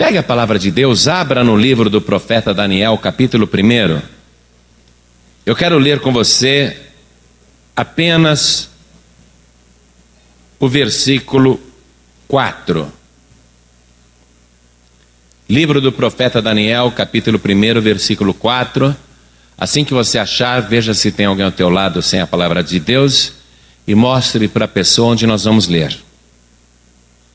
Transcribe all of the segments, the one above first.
Pegue a palavra de Deus, abra no livro do profeta Daniel, capítulo 1. Eu quero ler com você apenas o versículo 4. Livro do profeta Daniel, capítulo 1, versículo 4. Assim que você achar, veja se tem alguém ao teu lado sem a palavra de Deus e mostre para a pessoa onde nós vamos ler.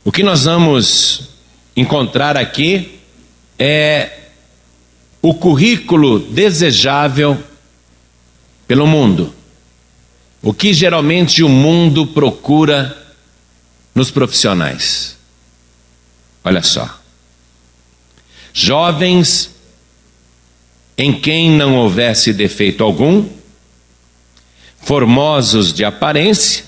O que nós vamos encontrar aqui é o currículo desejável pelo mundo. O que geralmente o mundo procura nos profissionais. Olha só. Jovens em quem não houvesse defeito algum, formosos de aparência,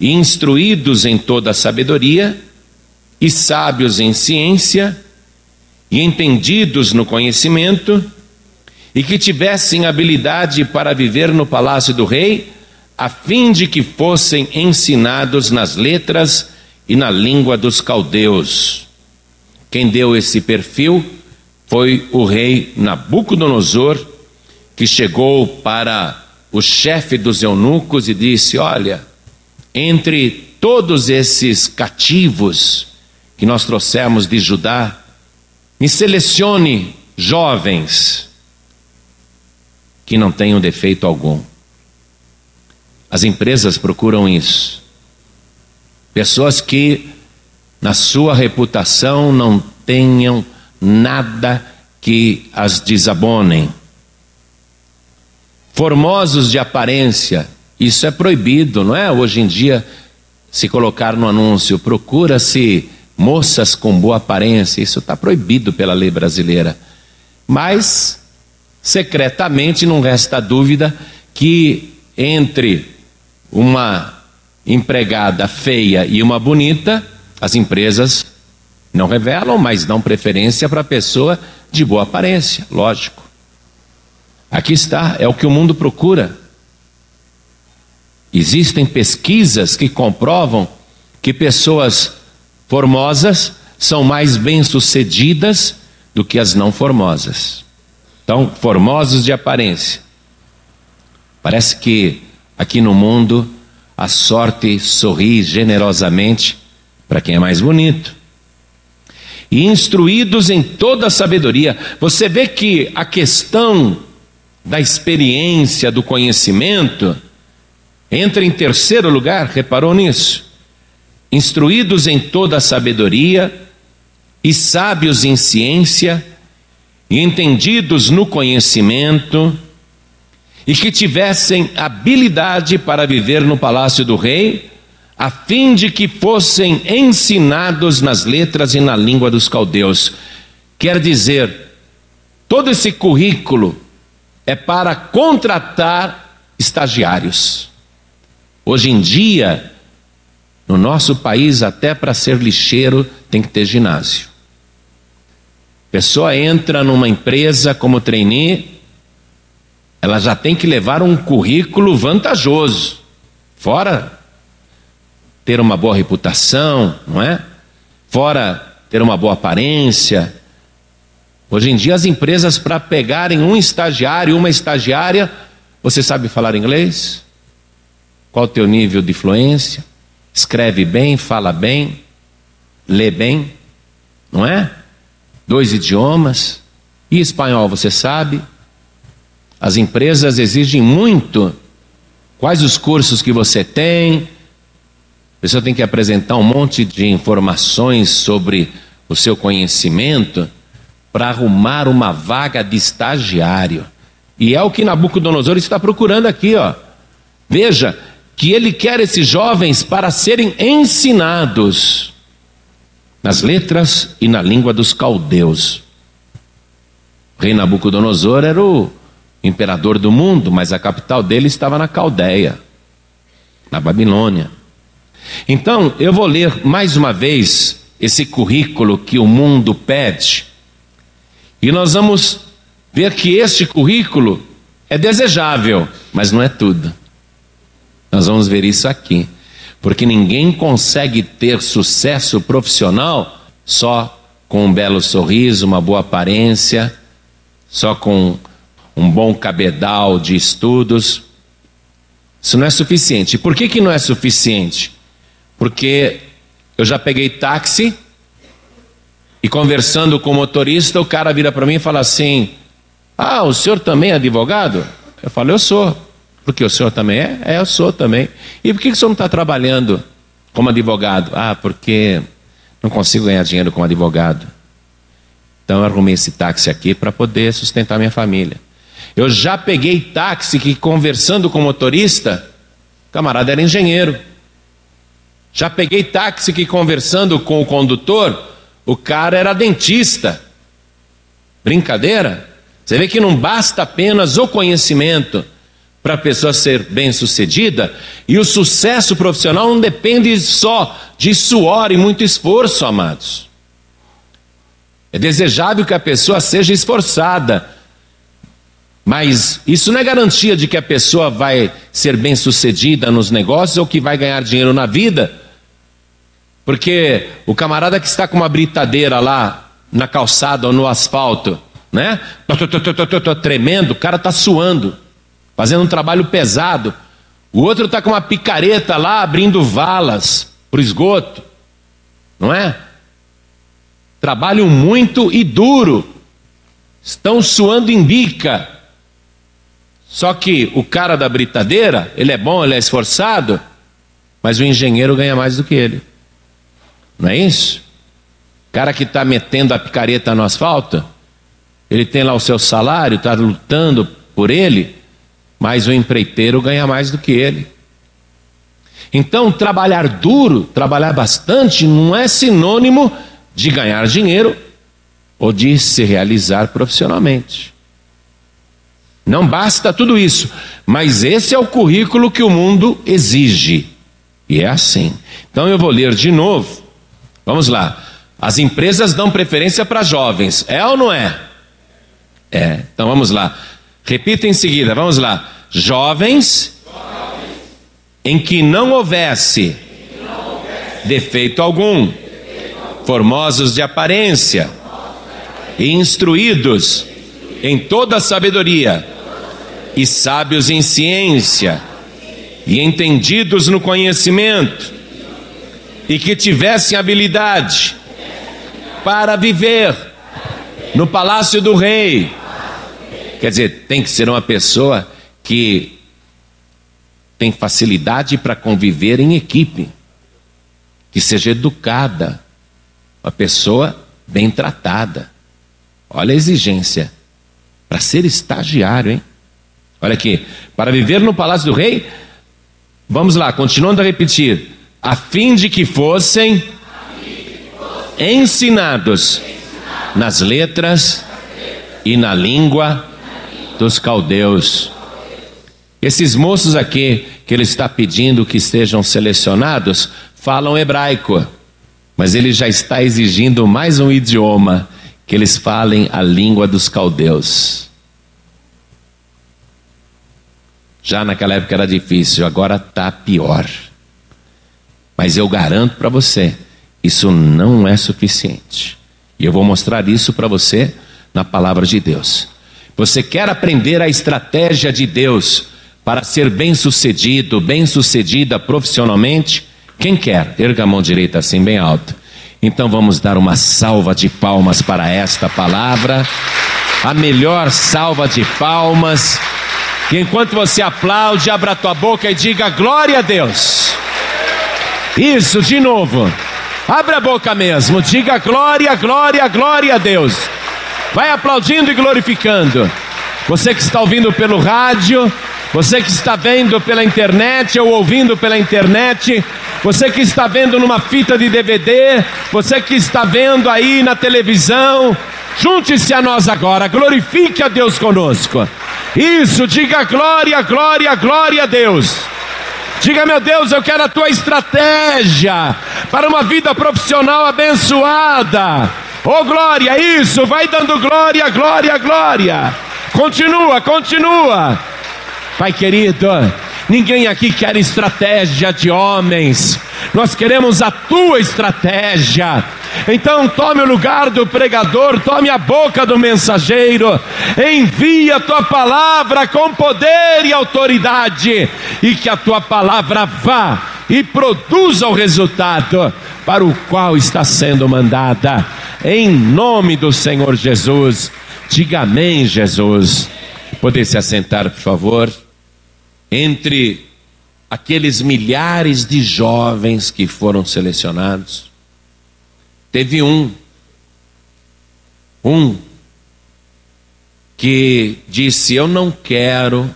instruídos em toda a sabedoria, e sábios em ciência, e entendidos no conhecimento, e que tivessem habilidade para viver no palácio do rei, a fim de que fossem ensinados nas letras e na língua dos caldeus. Quem deu esse perfil foi o rei Nabucodonosor, que chegou para o chefe dos eunucos e disse: Olha, entre todos esses cativos, que nós trouxemos de Judá, me selecione jovens que não tenham defeito algum. As empresas procuram isso. Pessoas que, na sua reputação, não tenham nada que as desabonem. Formosos de aparência, isso é proibido, não é? Hoje em dia, se colocar no anúncio, procura-se moças com boa aparência, isso está proibido pela lei brasileira. Mas, secretamente, não resta dúvida que entre uma empregada feia e uma bonita, as empresas não revelam, mas dão preferência para a pessoa de boa aparência, lógico. Aqui está, é o que o mundo procura. Existem pesquisas que comprovam que pessoas formosas são mais bem-sucedidas do que as não formosas. Então, formosos de aparência. Parece que aqui no mundo a sorte sorri generosamente para quem é mais bonito. E instruídos em toda a sabedoria. Você vê que a questão da experiência, do conhecimento, entra em terceiro lugar, reparou nisso? Instruídos em toda a sabedoria e sábios em ciência, e entendidos no conhecimento, e que tivessem habilidade para viver no palácio do rei, a fim de que fossem ensinados nas letras e na língua dos caldeus. Quer dizer, todo esse currículo é para contratar estagiários. Hoje em dia, no nosso país, até para ser lixeiro, tem que ter ginásio. Pessoa entra numa empresa como trainee, ela já tem que levar um currículo vantajoso. Fora ter uma boa reputação, não é? Fora ter uma boa aparência. Hoje em dia, as empresas, para pegarem um estagiário, uma estagiária, você sabe falar inglês? Qual o teu nível de fluência? Escreve bem, fala bem, lê bem, não é? Dois idiomas. E espanhol, você sabe? As empresas exigem muito. Quais os cursos que você tem? A pessoa tem que apresentar um monte de informações sobre o seu conhecimento para arrumar uma vaga de estagiário. E é o que Nabucodonosor está procurando aqui, ó. Veja, que ele quer esses jovens para serem ensinados nas letras e na língua dos caldeus. O rei Nabucodonosor era o imperador do mundo, mas a capital dele estava na Caldeia, na Babilônia. Então, eu vou ler mais uma vez esse currículo que o mundo pede, e nós vamos ver que este currículo é desejável, mas não é tudo. Nós vamos ver isso aqui. Porque ninguém consegue ter sucesso profissional só com um belo sorriso, uma boa aparência, só com um bom cabedal de estudos. Isso não é suficiente. Por que, que não é suficiente? Porque eu já peguei táxi e conversando com o motorista, o cara vira para mim e fala assim: Ah, o senhor também é advogado? Eu falo, eu sou. Porque o senhor também é? É, eu sou também. E por que, o senhor não está trabalhando como advogado? Ah, porque não consigo ganhar dinheiro como advogado. Então eu arrumei esse táxi aqui para poder sustentar minha família. Eu já peguei táxi que, conversando com o motorista, o camarada era engenheiro. Já peguei táxi que, conversando com o condutor, o cara era dentista. Brincadeira? Você vê que não basta apenas o conhecimento para a pessoa ser bem-sucedida, e o sucesso profissional não depende só de suor e muito esforço, amados. É desejável que a pessoa seja esforçada, mas isso não é garantia de que a pessoa vai ser bem-sucedida nos negócios ou que vai ganhar dinheiro na vida. Porque o camarada que está com uma britadeira lá na calçada ou no asfalto, né? Tremendo, o cara está suando fazendo um trabalho pesado. O outro está com uma picareta lá abrindo valas para o esgoto, não é? Trabalham muito e duro, estão suando em bica. Só que o cara da britadeira, ele é bom, ele é esforçado, mas o engenheiro ganha mais do que ele. Não é isso? O cara que está metendo a picareta no asfalto, ele tem lá o seu salário, está lutando por ele, mas o empreiteiro ganha mais do que ele. Então, trabalhar duro, trabalhar bastante, não é sinônimo de ganhar dinheiro ou de se realizar profissionalmente. Não basta tudo isso, mas esse é o currículo que o mundo exige. E é assim. Então eu vou ler de novo. Vamos lá. As empresas dão preferência para jovens, é ou não é? É. Então vamos lá. Repita em seguida, vamos lá. Jovens, em que não houvesse, defeito, algum, formosos de aparência, e instruídos em toda sabedoria, e sábios em ciência, e entendidos no conhecimento, e que tivessem habilidade para viver no palácio do rei Quer dizer, tem que ser uma pessoa que tem facilidade para conviver em equipe, que seja educada, uma pessoa bem tratada. Olha a exigência para ser estagiário, hein? Olha aqui, para viver no palácio do rei, vamos lá, continuando a repetir, a fim de que fossem ensinados nas letras e na língua dos caldeus. Esses moços aqui que ele está pedindo que estejam selecionados falam hebraico, mas ele já está exigindo mais um idioma que eles falem a língua dos caldeus. Já naquela época era difícil, agora está pior. Mas eu garanto para você, isso não é suficiente. E eu vou mostrar isso para você na palavra de Deus. Você quer aprender a estratégia de Deus para ser bem-sucedido, bem-sucedida profissionalmente? Quem quer? Erga a mão direita assim bem alto. Então vamos dar uma salva de palmas para esta palavra. A melhor salva de palmas. E enquanto você aplaude, abra a tua boca e diga glória a Deus. Isso, de novo. Abra a boca mesmo, diga glória, glória, glória a Deus. Vai aplaudindo e glorificando. Você que está ouvindo pelo rádio, você que está vendo pela internet ou ouvindo pela internet, você que está vendo numa fita de DVD, você que está vendo aí na televisão, junte-se a nós agora, glorifique a Deus conosco. Isso, diga glória, glória, glória a Deus. Diga, meu Deus, eu quero a tua estratégia para uma vida profissional abençoada. Oh glória, isso, vai dando glória, glória, glória. Continua, continua. Pai querido, ninguém aqui quer estratégia de homens. Nós queremos a tua estratégia. Então tome o lugar do pregador, tome a boca do mensageiro, envia a tua palavra com poder e autoridade, e que a tua palavra vá e produza o resultado para o qual está sendo mandada, em nome do Senhor Jesus. Diga amém, Jesus. Poder se assentar, por favor. Entre aqueles milhares de jovens que foram selecionados, teve um, um, que disse: Eu não quero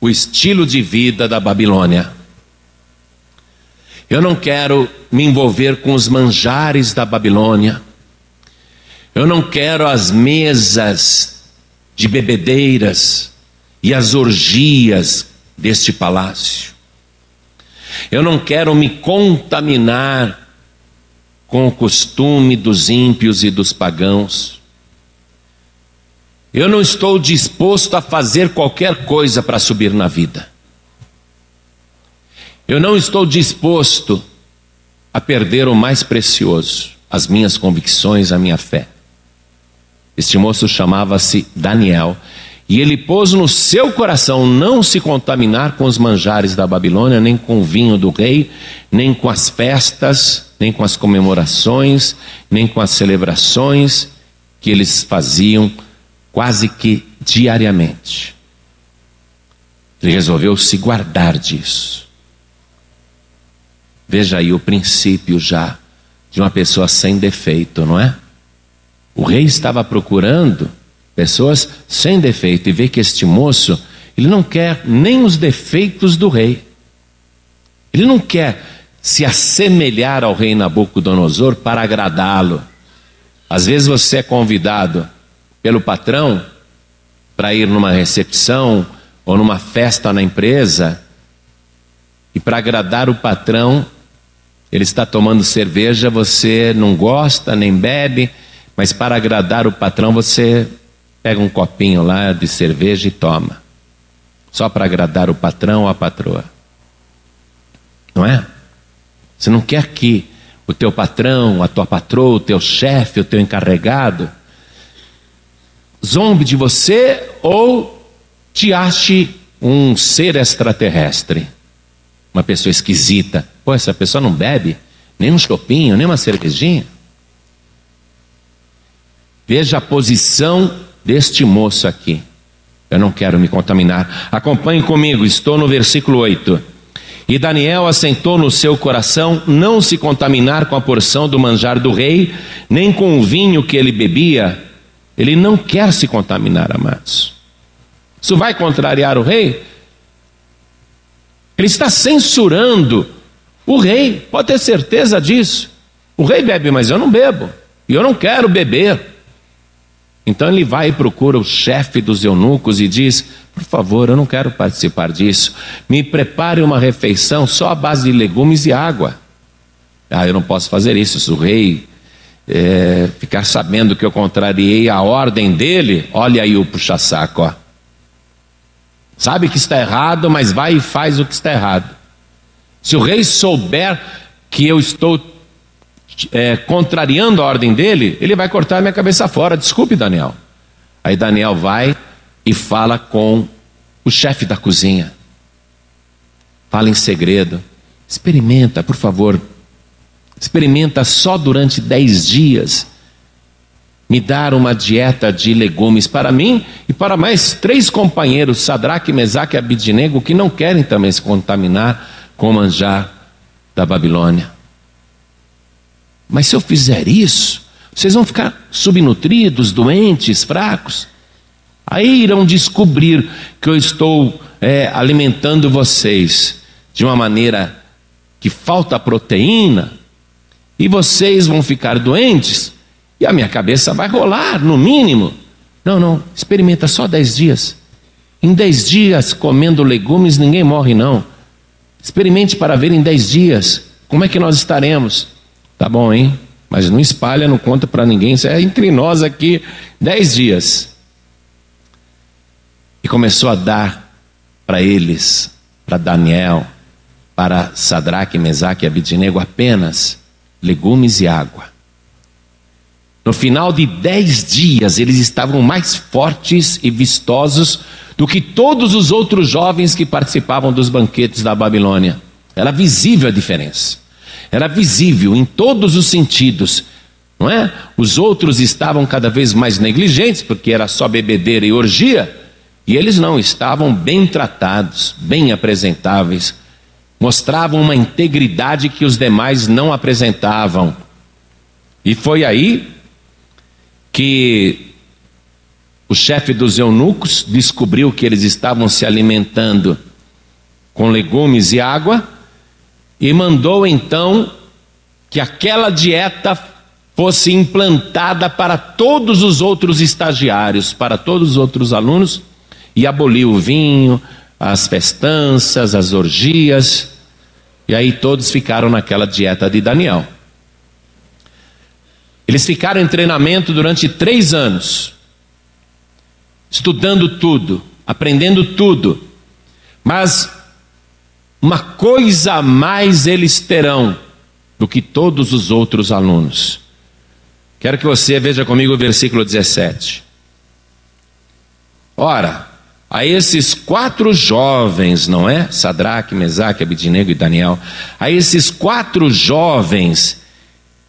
o estilo de vida da Babilônia. Eu não quero me envolver com os manjares da Babilônia. Eu não quero as mesas de bebedeiras e as orgias deste palácio. Eu não quero me contaminar com o costume dos ímpios e dos pagãos. Eu não estou disposto a fazer qualquer coisa para subir na vida. Eu não estou disposto a perder o mais precioso, as minhas convicções, a minha fé. Este moço chamava-se Daniel e ele pôs no seu coração não se contaminar com os manjares da Babilônia, nem com o vinho do rei, nem com as festas, nem com as comemorações, nem com as celebrações que eles faziam quase que diariamente. Ele resolveu se guardar disso. Veja aí o princípio já de uma pessoa sem defeito, não é? O rei estava procurando pessoas sem defeito e vê que este moço, ele não quer nem os defeitos do rei. Ele não quer se assemelhar ao rei Nabucodonosor para agradá-lo. Às vezes você é convidado pelo patrão para ir numa recepção ou numa festa na empresa e para agradar o patrão, ele está tomando cerveja, você não gosta nem bebe, mas para agradar o patrão você pega um copinho lá de cerveja e toma. Só para agradar o patrão ou a patroa. Não é? Você não quer que o teu patrão, a tua patroa, o teu chefe, o teu encarregado zombe de você ou te ache um ser extraterrestre, uma pessoa esquisita. Pô, essa pessoa não bebe nem um chopinho, nem uma cervejinha. Veja a posição deste moço aqui. Eu não quero me contaminar. Acompanhe comigo, estou no versículo 8. E Daniel assentou no seu coração não se contaminar com a porção do manjar do rei, nem com o vinho que ele bebia. Ele não quer se contaminar, amados. Isso vai contrariar o rei? Ele está censurando o rei, pode ter certeza disso. O rei bebe, mas eu não bebo. E eu não quero beber. Então ele vai e procura o chefe dos eunucos e diz: Por favor, eu não quero participar disso. Me prepare uma refeição só à base de legumes e água. Ah, eu não posso fazer isso. Se o rei é, ficar sabendo que eu contrariei a ordem dele, olha aí o puxa-saco, ó. Sabe que está errado, mas vai e faz o que está errado. Se o rei souber que eu estou é, contrariando a ordem dele, ele vai cortar minha cabeça fora. Desculpe, Daniel. Aí Daniel vai e fala com o chefe da cozinha. Fala em segredo. Experimenta, por favor. Experimenta só durante dez dias. Me dar uma dieta de legumes para mim e para mais três companheiros, Sadraque, Mesaque e Abidnego, que não querem também se contaminar com o manjar da Babilônia. Mas se eu fizer isso, vocês vão ficar subnutridos, doentes, fracos. Aí irão descobrir que eu estou é, alimentando vocês de uma maneira que falta proteína, e vocês vão ficar doentes, e a minha cabeça vai rolar, no mínimo. Não, não, experimenta só dez dias. Em dez dias, comendo legumes, ninguém morre, não. Experimente para ver em dez dias como é que nós estaremos. Tá bom, hein? Mas não espalha, não conta para ninguém. Isso é entre nós aqui, dez dias. E começou a dar para eles, para Daniel, para Sadraque, Mesaque e Abidinego apenas legumes e água. No final de dez dias, eles estavam mais fortes e vistosos do que todos os outros jovens que participavam dos banquetes da Babilônia. Era visível a diferença. Era visível em todos os sentidos. Não é? Os outros estavam cada vez mais negligentes, porque era só bebedeira e orgia, e eles não estavam bem tratados, bem apresentáveis, mostravam uma integridade que os demais não apresentavam. E foi aí que o chefe dos eunucos descobriu que eles estavam se alimentando com legumes e água e mandou então que aquela dieta fosse implantada para todos os outros estagiários, para todos os outros alunos, e aboliu o vinho, as festanças, as orgias, e aí todos ficaram naquela dieta de Daniel. Eles ficaram em treinamento durante três anos, estudando tudo, aprendendo tudo, mas uma coisa a mais eles terão do que todos os outros alunos. Quero que você veja comigo o versículo 17. Ora, a esses quatro jovens, não é? Sadraque, Mesaque, Abidinego e Daniel. A esses quatro jovens,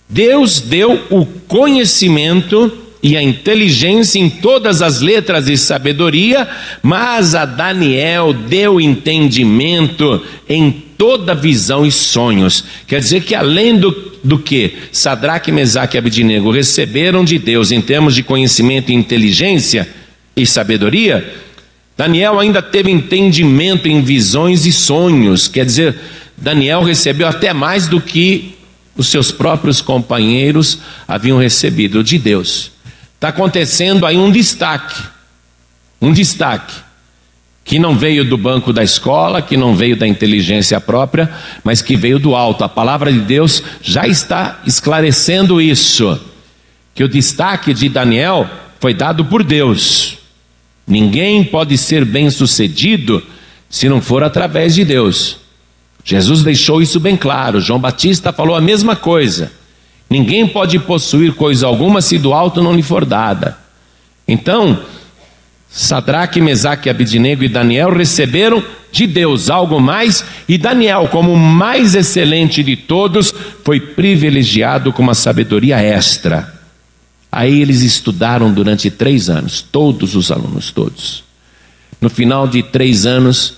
Deus deu o conhecimento e a inteligência em todas as letras e sabedoria, mas a Daniel deu entendimento em toda visão e sonhos. Quer dizer que além do, do que Sadraque, Mesaque e Abidinego receberam de Deus em termos de conhecimento e inteligência e sabedoria, Daniel ainda teve entendimento em visões e sonhos. Quer dizer, Daniel recebeu até mais do que os seus próprios companheiros haviam recebido de Deus. Está acontecendo aí um destaque, um destaque, que não veio do banco da escola, que não veio da inteligência própria, mas que veio do alto. A palavra de Deus já está esclarecendo isso, que o destaque de Daniel foi dado por Deus. Ninguém pode ser bem-sucedido se não for através de Deus. Jesus deixou isso bem claro. João Batista falou a mesma coisa. Ninguém pode possuir coisa alguma se do alto não lhe for dada. Então, Sadraque, Mesaque, Abidinego e Daniel receberam de Deus algo mais, e Daniel, como o mais excelente de todos, foi privilegiado com uma sabedoria extra. Aí eles estudaram durante três anos, todos os alunos, todos. No final de três anos,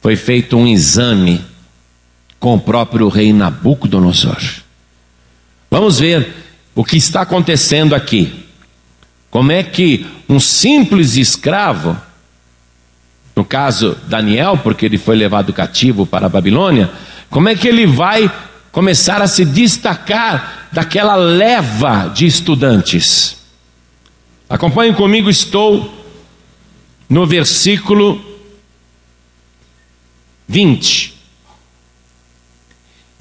foi feito um exame com o próprio rei Nabucodonosor. Vamos ver o que está acontecendo aqui. Como é que um simples escravo, no caso Daniel, porque ele foi levado cativo para a Babilônia, como é que ele vai começar a se destacar daquela leva de estudantes? Acompanhem comigo, estou no versículo 20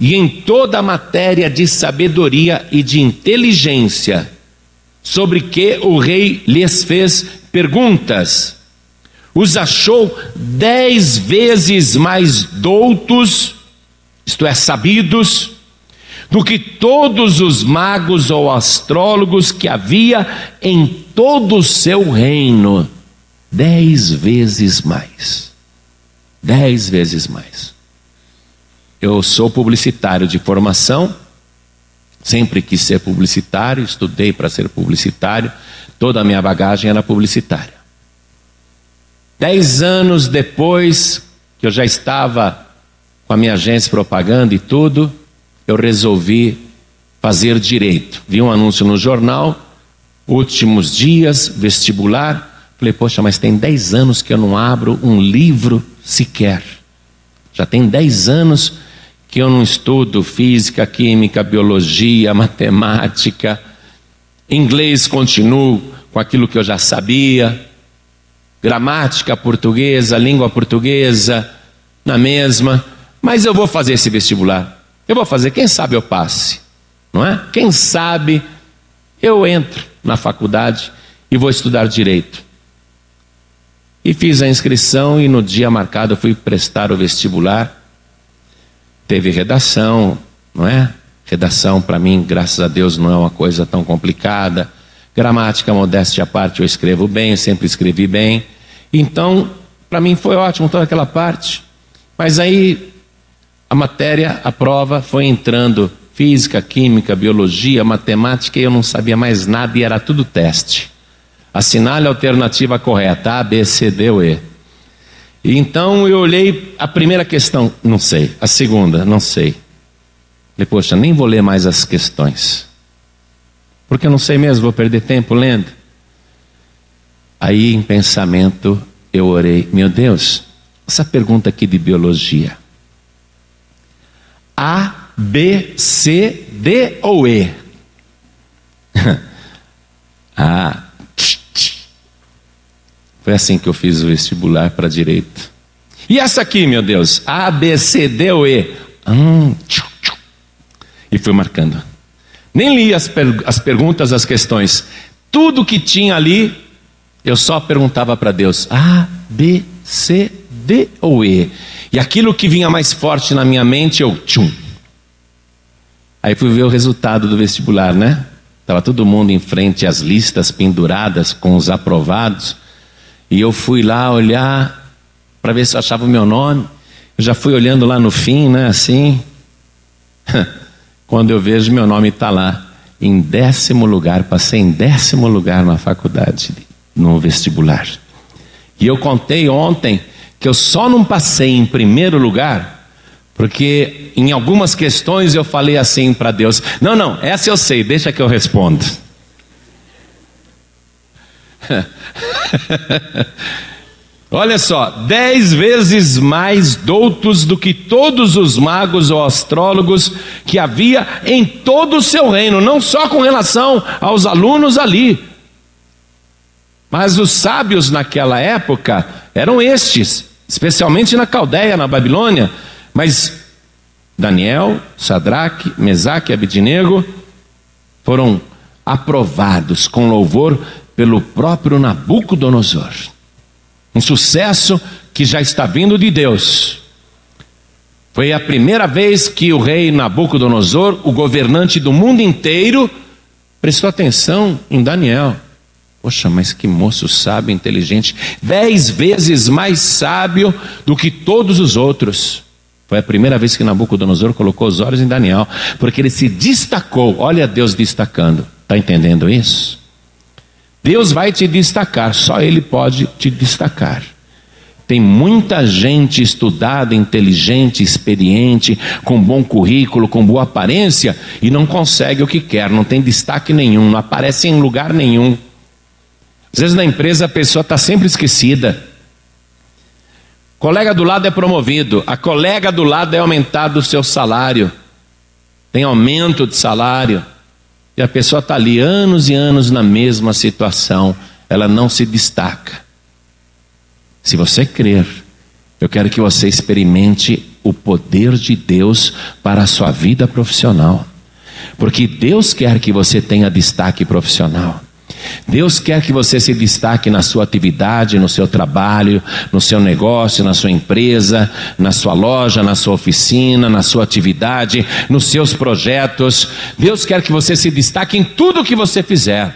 e em toda a matéria de sabedoria e de inteligência, sobre que o rei lhes fez perguntas. Os achou dez vezes mais doutos, isto é, sabidos, do que todos os magos ou astrólogos que havia em todo o seu reino. Dez vezes mais. Dez vezes mais. Eu sou publicitário de formação, sempre quis ser publicitário, estudei para ser publicitário, toda a minha bagagem era publicitária. Dez anos depois que eu já estava com a minha agência propaganda e tudo, eu resolvi fazer direito. Vi um anúncio no jornal, últimos dias, vestibular. Falei, poxa, mas tem dez anos que eu não abro um livro sequer. Já tem dez anos que eu não estudo física, química, biologia, matemática, inglês continuo com aquilo que eu já sabia, gramática portuguesa, língua portuguesa, na mesma, mas eu vou fazer esse vestibular. Eu vou fazer, quem sabe eu passe, não é? Quem sabe eu entro na faculdade e vou estudar direito. E fiz a inscrição e no dia marcado eu fui prestar o vestibular teve redação, não é? Redação, para mim, graças a Deus, não é uma coisa tão complicada. Gramática, modéstia à parte, eu escrevo bem, eu sempre escrevi bem. Então, para mim foi ótimo toda aquela parte. Mas aí, a matéria, a prova, foi entrando física, química, biologia, matemática, e eu não sabia mais nada e era tudo teste. Assinale a alternativa correta, A, B, C, D ou E. Então eu olhei a primeira questão, não sei. A segunda, não sei. Falei, poxa, nem vou ler mais as questões. Porque eu não sei mesmo, vou perder tempo lendo. Aí, em pensamento, eu orei: Meu Deus, essa pergunta aqui de biologia. A, B, C, D ou E? ah, foi assim que eu fiz o vestibular para direito. E essa aqui, meu Deus? A, B, C, D ou E? Hum, tchum e fui marcando. Nem li as, per as perguntas, as questões. Tudo que tinha ali, eu só perguntava para Deus: A, B, C, D ou E? E aquilo que vinha mais forte na minha mente, eu tchum. Aí fui ver o resultado do vestibular, né? Estava todo mundo em frente às listas penduradas com os aprovados. E eu fui lá olhar para ver se eu achava o meu nome. Eu já fui olhando lá no fim, né? Assim. Quando eu vejo meu nome está lá, em décimo lugar, passei em décimo lugar na faculdade, no vestibular. E eu contei ontem que eu só não passei em primeiro lugar, porque em algumas questões eu falei assim para Deus: não, não, essa eu sei, deixa que eu respondo. Olha só, dez vezes mais doutos do que todos os magos ou astrólogos que havia em todo o seu reino, não só com relação aos alunos ali. Mas os sábios naquela época eram estes, especialmente na Caldeia, na Babilônia. Mas Daniel, Sadraque, Mesaque e Abednego foram aprovados com louvor pelo próprio Nabucodonosor. Um sucesso que já está vindo de Deus. Foi a primeira vez que o rei Nabucodonosor, o governante do mundo inteiro, prestou atenção em Daniel. Poxa, mas que moço sábio, inteligente, dez vezes mais sábio do que todos os outros. Foi a primeira vez que Nabucodonosor colocou os olhos em Daniel, porque ele se destacou. Olha Deus destacando. Está entendendo isso? Deus vai te destacar, só Ele pode te destacar. Tem muita gente estudada, inteligente, experiente, com bom currículo, com boa aparência e não consegue o que quer, não tem destaque nenhum, não aparece em lugar nenhum. Às vezes na empresa a pessoa está sempre esquecida. Colega do lado é promovido, a colega do lado é aumentado o seu salário, tem aumento de salário. E a pessoa está ali anos e anos na mesma situação, ela não se destaca. Se você crer, eu quero que você experimente o poder de Deus para a sua vida profissional. Porque Deus quer que você tenha destaque profissional. Deus quer que você se destaque na sua atividade, no seu trabalho, no seu negócio, na sua empresa, na sua loja, na sua oficina, na sua atividade, nos seus projetos. Deus quer que você se destaque em tudo que você fizer,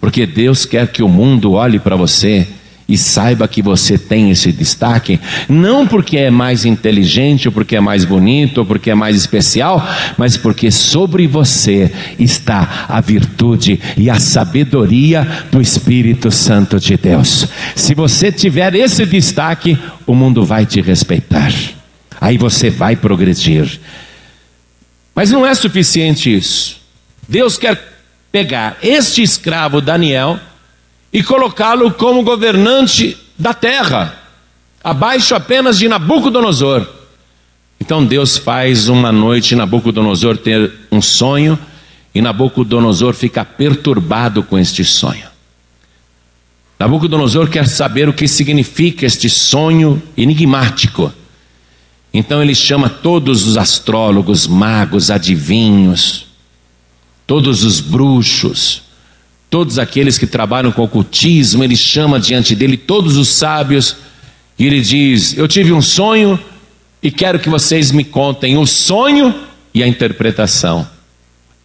porque Deus quer que o mundo olhe para você e saiba que você tem esse destaque, não porque é mais inteligente, ou porque é mais bonito, ou porque é mais especial, mas porque sobre você está a virtude e a sabedoria do Espírito Santo de Deus. Se você tiver esse destaque, o mundo vai te respeitar, aí você vai progredir. Mas não é suficiente isso. Deus quer pegar este escravo Daniel e colocá-lo como governante da terra, abaixo apenas de Nabucodonosor. Então Deus faz uma noite Nabucodonosor ter um sonho e Nabucodonosor fica perturbado com este sonho. Nabucodonosor quer saber o que significa este sonho enigmático. Então ele chama todos os astrólogos, magos, adivinhos, todos os bruxos, Todos aqueles que trabalham com ocultismo, ele chama diante dele todos os sábios e ele diz: Eu tive um sonho e quero que vocês me contem o sonho e a interpretação.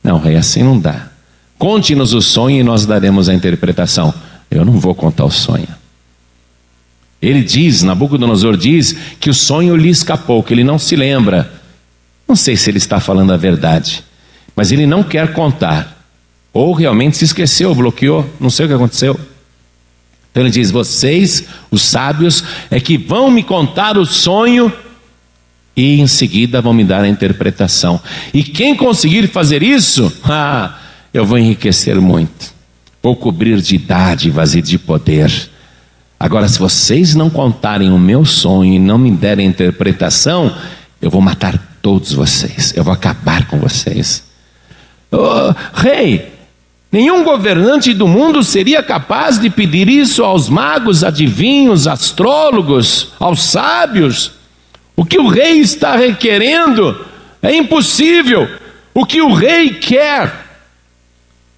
Não, rei, assim não dá. Conte-nos o sonho e nós daremos a interpretação. Eu não vou contar o sonho. Ele diz, Nabucodonosor diz, que o sonho lhe escapou, que ele não se lembra. Não sei se ele está falando a verdade, mas ele não quer contar. Ou realmente se esqueceu, bloqueou, não sei o que aconteceu. Então ele diz: Vocês, os sábios, é que vão me contar o sonho e em seguida vão me dar a interpretação. E quem conseguir fazer isso, ah, eu vou enriquecer muito, vou cobrir de dádivas e de poder. Agora, se vocês não contarem o meu sonho e não me derem interpretação, eu vou matar todos vocês, eu vou acabar com vocês. Oh, rei, nenhum governante do mundo seria capaz de pedir isso aos magos, adivinhos, astrólogos, aos sábios. O que o rei está requerendo é impossível. O que o rei quer,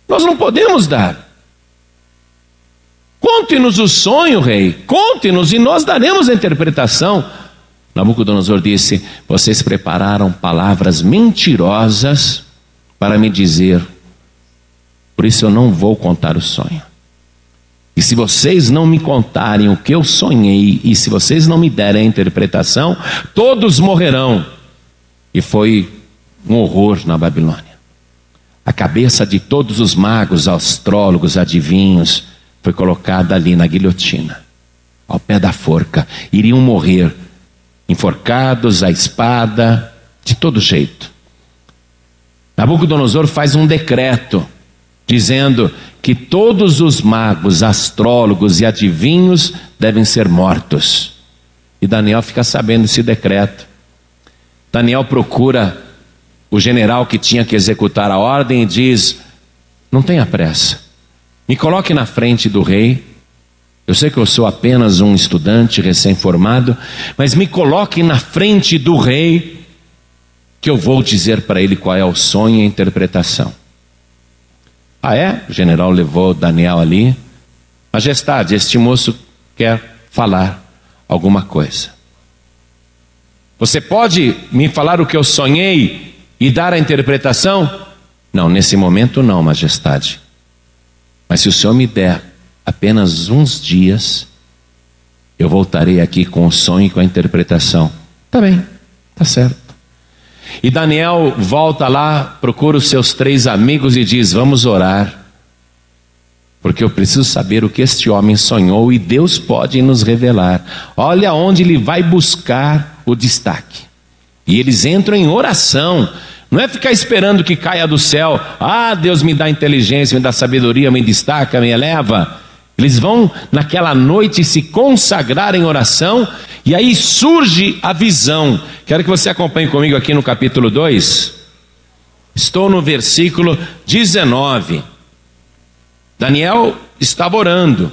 nós não podemos dar. Conte-nos o sonho, rei, conte-nos e nós daremos a interpretação. Nabucodonosor disse: Vocês prepararam palavras mentirosas para me dizer, por isso eu não vou contar o sonho. E se vocês não me contarem o que eu sonhei, e se vocês não me derem a interpretação, todos morrerão. E foi um horror na Babilônia. A cabeça de todos os magos, astrólogos, adivinhos, foi colocada ali na guilhotina, ao pé da forca. Iriam morrer, enforcados à espada, de todo jeito. Nabucodonosor faz um decreto dizendo que todos os magos, astrólogos e adivinhos devem ser mortos. E Daniel fica sabendo desse decreto. Daniel procura o general que tinha que executar a ordem e diz: Não tenha pressa, me coloque na frente do rei. Eu sei que eu sou apenas um estudante recém-formado, mas me coloque na frente do rei, que eu vou dizer para ele qual é o sonho e a interpretação. Ah, é? O general levou Daniel ali. Majestade, este moço quer falar alguma coisa. Você pode me falar o que eu sonhei e dar a interpretação? Não, nesse momento não, Majestade. Mas se o senhor me der apenas uns dias, eu voltarei aqui com o sonho e com a interpretação. Tá bem, tá certo. E Daniel volta lá, procura os seus três amigos e diz: Vamos orar, porque eu preciso saber o que este homem sonhou e Deus pode nos revelar. Olha onde ele vai buscar o destaque. E eles entram em oração. Não é ficar esperando que caia do céu. Ah, Deus me dá inteligência, me dá sabedoria, me destaca, me eleva. Eles vão naquela noite se consagrar em oração e aí surge a visão. Quero que você acompanhe comigo aqui no capítulo 2. Estou no versículo 19. Daniel estava orando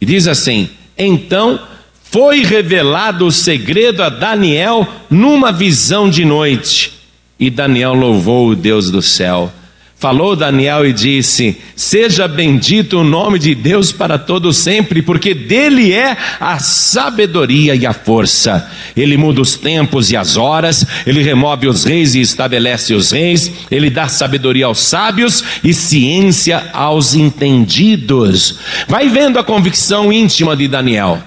e diz assim: Então foi revelado o segredo a Daniel numa visão de noite. E Daniel louvou o Deus do céu. Falou Daniel e disse: Seja bendito o nome de Deus para todo sempre, porque dele é a sabedoria e a força. Ele muda os tempos e as horas, ele remove os reis e estabelece os reis, ele dá sabedoria aos sábios e ciência aos entendidos. Vai vendo a convicção íntima de Daniel.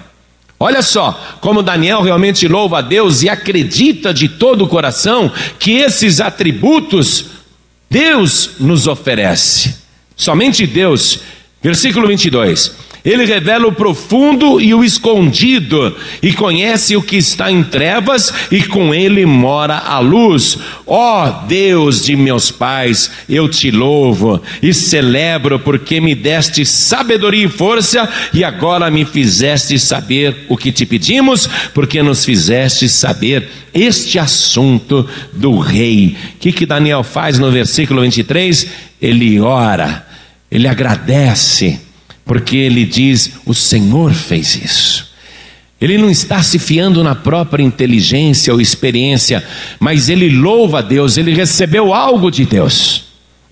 Olha só, como Daniel realmente louva a Deus e acredita de todo o coração que esses atributos Deus nos oferece. Somente Deus. Versículo 22. Ele revela o profundo e o escondido, e conhece o que está em trevas, e com ele mora a luz. Ó oh, Deus de meus pais, eu te louvo e celebro, porque me deste sabedoria e força, e agora me fizeste saber o que te pedimos, porque nos fizeste saber este assunto do rei. O que, que Daniel faz no versículo 23? Ele ora, ele agradece porque ele diz: O Senhor fez isso. Ele não está se fiando na própria inteligência ou experiência, mas ele louva a Deus, ele recebeu algo de Deus.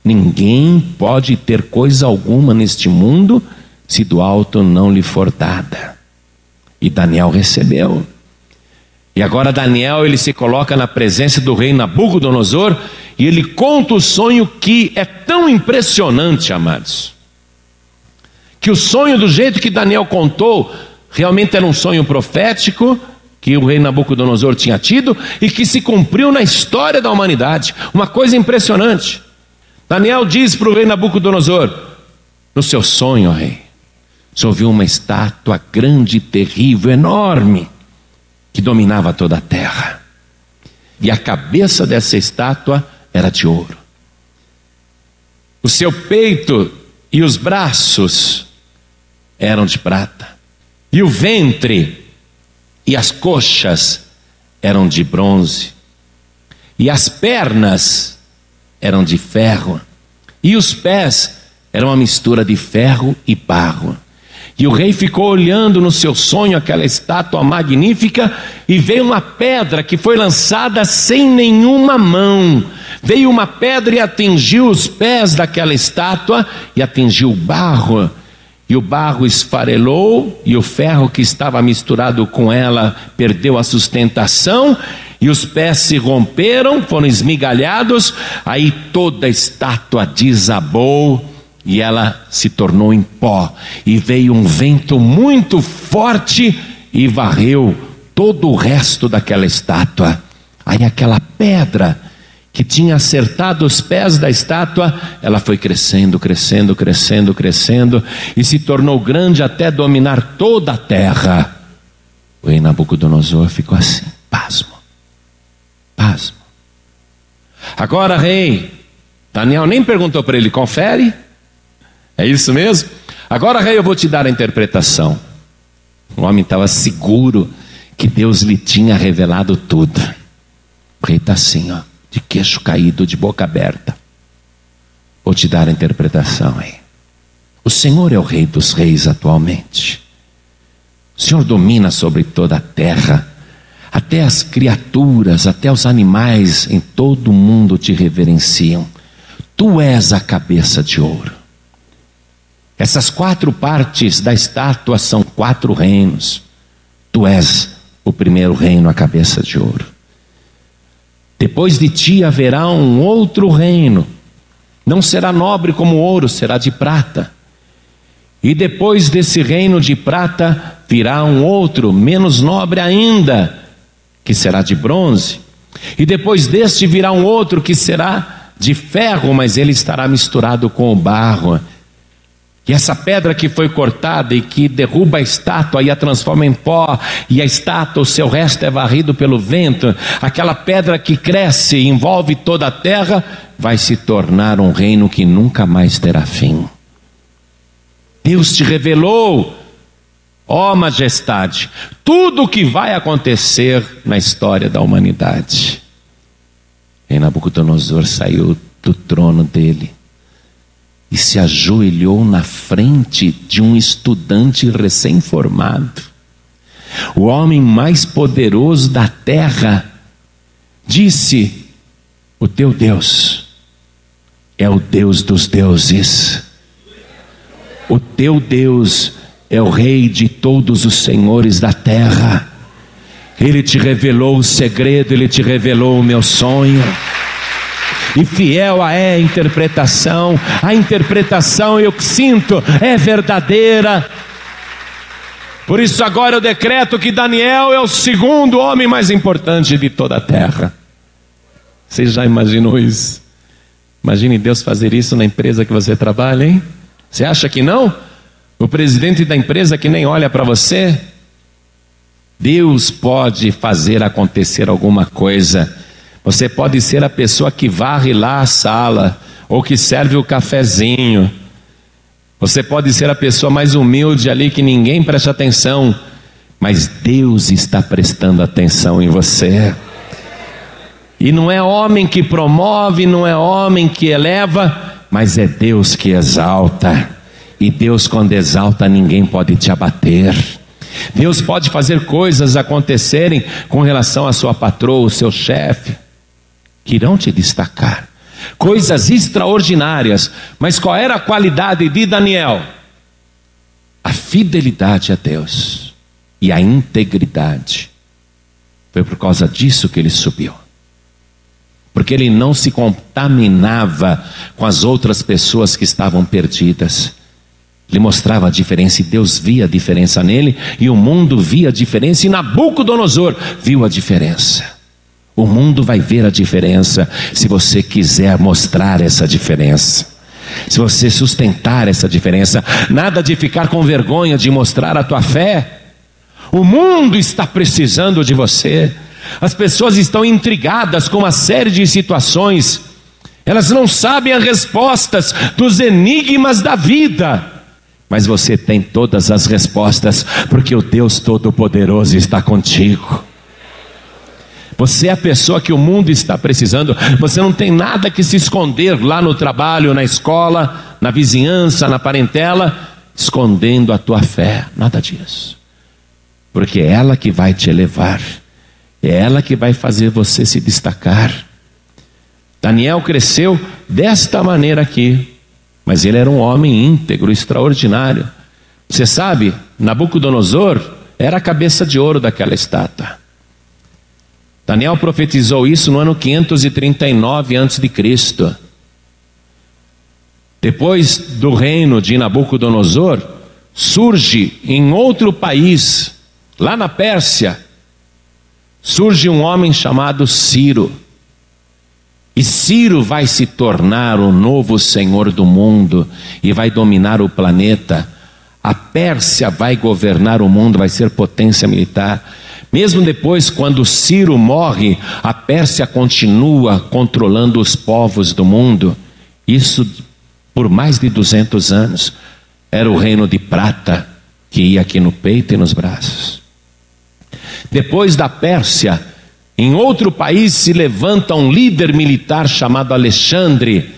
Ninguém pode ter coisa alguma neste mundo se do alto não lhe for dada. E Daniel recebeu. E agora Daniel ele se coloca na presença do rei Nabucodonosor e ele conta o sonho que é tão impressionante, amados. Que o sonho do jeito que Daniel contou realmente era um sonho profético que o rei Nabucodonosor tinha tido e que se cumpriu na história da humanidade. Uma coisa impressionante. Daniel diz para o rei Nabucodonosor: No seu sonho, rei, você ouviu uma estátua grande, terrível, enorme que dominava toda a terra. E a cabeça dessa estátua era de ouro. O seu peito e os braços eram de prata. E o ventre e as coxas eram de bronze. E as pernas eram de ferro. E os pés eram uma mistura de ferro e barro. E o rei ficou olhando no seu sonho aquela estátua magnífica e veio uma pedra que foi lançada sem nenhuma mão. Veio uma pedra e atingiu os pés daquela estátua e atingiu o barro. E o barro esfarelou e o ferro que estava misturado com ela perdeu a sustentação e os pés se romperam, foram esmigalhados, aí toda a estátua desabou e ela se tornou em pó, e veio um vento muito forte e varreu todo o resto daquela estátua. Aí aquela pedra que tinha acertado os pés da estátua, ela foi crescendo, crescendo, crescendo, crescendo, e se tornou grande até dominar toda a terra. O rei Nabucodonosor ficou assim, pasmo, pasmo. Agora, rei, Daniel nem perguntou para ele, confere? É isso mesmo? Agora, rei, eu vou te dar a interpretação. O homem estava seguro que Deus lhe tinha revelado tudo. O rei está assim, ó, de queixo caído, de boca aberta. Vou te dar a interpretação aí. O Senhor é o Rei dos Reis atualmente. O Senhor domina sobre toda a terra. Até as criaturas, até os animais em todo o mundo te reverenciam. Tu és a cabeça de ouro. Essas quatro partes da estátua são quatro reinos. Tu és o primeiro reino, a cabeça de ouro. Depois de ti haverá um outro reino. Não será nobre como ouro, será de prata. E depois desse reino de prata virá um outro, menos nobre ainda, que será de bronze. E depois deste virá um outro que será de ferro, mas ele estará misturado com o barro. E essa pedra que foi cortada e que derruba a estátua e a transforma em pó, e a estátua, o seu resto é varrido pelo vento, aquela pedra que cresce e envolve toda a terra, vai se tornar um reino que nunca mais terá fim. Deus te revelou, ó majestade, tudo o que vai acontecer na história da humanidade. E Nabucodonosor saiu do trono dele e se ajoelhou na frente de um estudante recém-formado. O homem mais poderoso da terra disse: O teu Deus é o Deus dos deuses. O teu Deus é o Rei de todos os senhores da terra. Ele te revelou o segredo, ele te revelou o meu sonho e fiel é a interpretação. A interpretação eu sinto é verdadeira. Por isso agora eu decreto que Daniel é o segundo homem mais importante de toda a terra. Você já imaginou isso? Imagine Deus fazer isso na empresa que você trabalha, hein? Você acha que não? O presidente da empresa que nem olha para você? Deus pode fazer acontecer alguma coisa você pode ser a pessoa que varre lá a sala, ou que serve o cafezinho. Você pode ser a pessoa mais humilde ali que ninguém presta atenção, mas Deus está prestando atenção em você. E não é homem que promove, não é homem que eleva, mas é Deus que exalta. E Deus, quando exalta, ninguém pode te abater. Deus pode fazer coisas acontecerem com relação à sua patroa, o seu chefe que irão te destacar. Coisas extraordinárias. Mas qual era a qualidade de Daniel? A fidelidade a Deus e a integridade. Foi por causa disso que ele subiu. Porque ele não se contaminava com as outras pessoas que estavam perdidas. Ele mostrava a diferença e Deus via a diferença nele, e o mundo via a diferença, e Nabucodonosor viu a diferença. O mundo vai ver a diferença se você quiser mostrar essa diferença. Se você sustentar essa diferença, nada de ficar com vergonha de mostrar a tua fé. O mundo está precisando de você. As pessoas estão intrigadas com uma série de situações. Elas não sabem as respostas dos enigmas da vida. Mas você tem todas as respostas, porque o Deus Todo-Poderoso está contigo. Você é a pessoa que o mundo está precisando. Você não tem nada que se esconder lá no trabalho, na escola, na vizinhança, na parentela, escondendo a tua fé. Nada disso porque é ela que vai te elevar, é ela que vai fazer você se destacar. Daniel cresceu desta maneira aqui, mas ele era um homem íntegro, extraordinário. Você sabe, Nabucodonosor era a cabeça de ouro daquela estátua. Daniel profetizou isso no ano 539 a.C. Depois do reino de Nabucodonosor, surge em outro país Lá na Pérsia, surge um homem chamado Ciro. E Ciro vai se tornar o novo senhor do mundo e vai dominar o planeta. A Pérsia vai governar o mundo, vai ser potência militar. Mesmo depois, quando Ciro morre, a Pérsia continua controlando os povos do mundo. Isso por mais de 200 anos. Era o reino de prata que ia aqui no peito e nos braços. Depois da Pérsia, em outro país se levanta um líder militar chamado Alexandre.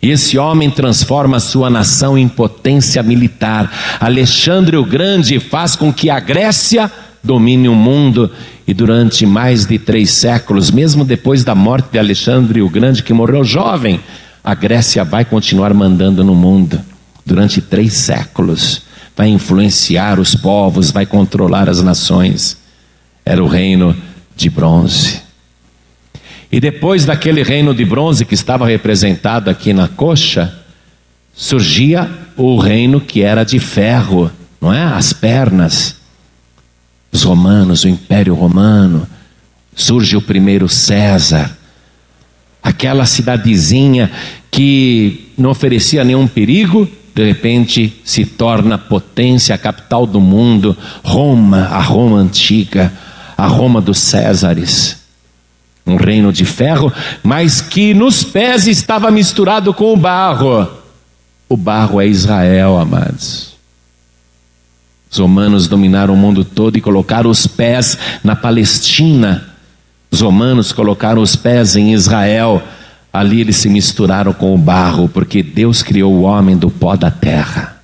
E esse homem transforma sua nação em potência militar. Alexandre o Grande faz com que a Grécia domine o mundo. E durante mais de três séculos, mesmo depois da morte de Alexandre o Grande, que morreu jovem, a Grécia vai continuar mandando no mundo. Durante três séculos, vai influenciar os povos, vai controlar as nações era o reino de bronze. E depois daquele reino de bronze que estava representado aqui na coxa, surgia o reino que era de ferro, não é? As pernas. Os romanos, o Império Romano. Surge o primeiro César. Aquela cidadezinha que não oferecia nenhum perigo, de repente se torna potência, a capital do mundo, Roma, a Roma antiga a Roma dos Césares. Um reino de ferro, mas que nos pés estava misturado com o barro. O barro é Israel, amados. Os romanos dominaram o mundo todo e colocaram os pés na Palestina. Os romanos colocaram os pés em Israel. Ali eles se misturaram com o barro, porque Deus criou o homem do pó da terra.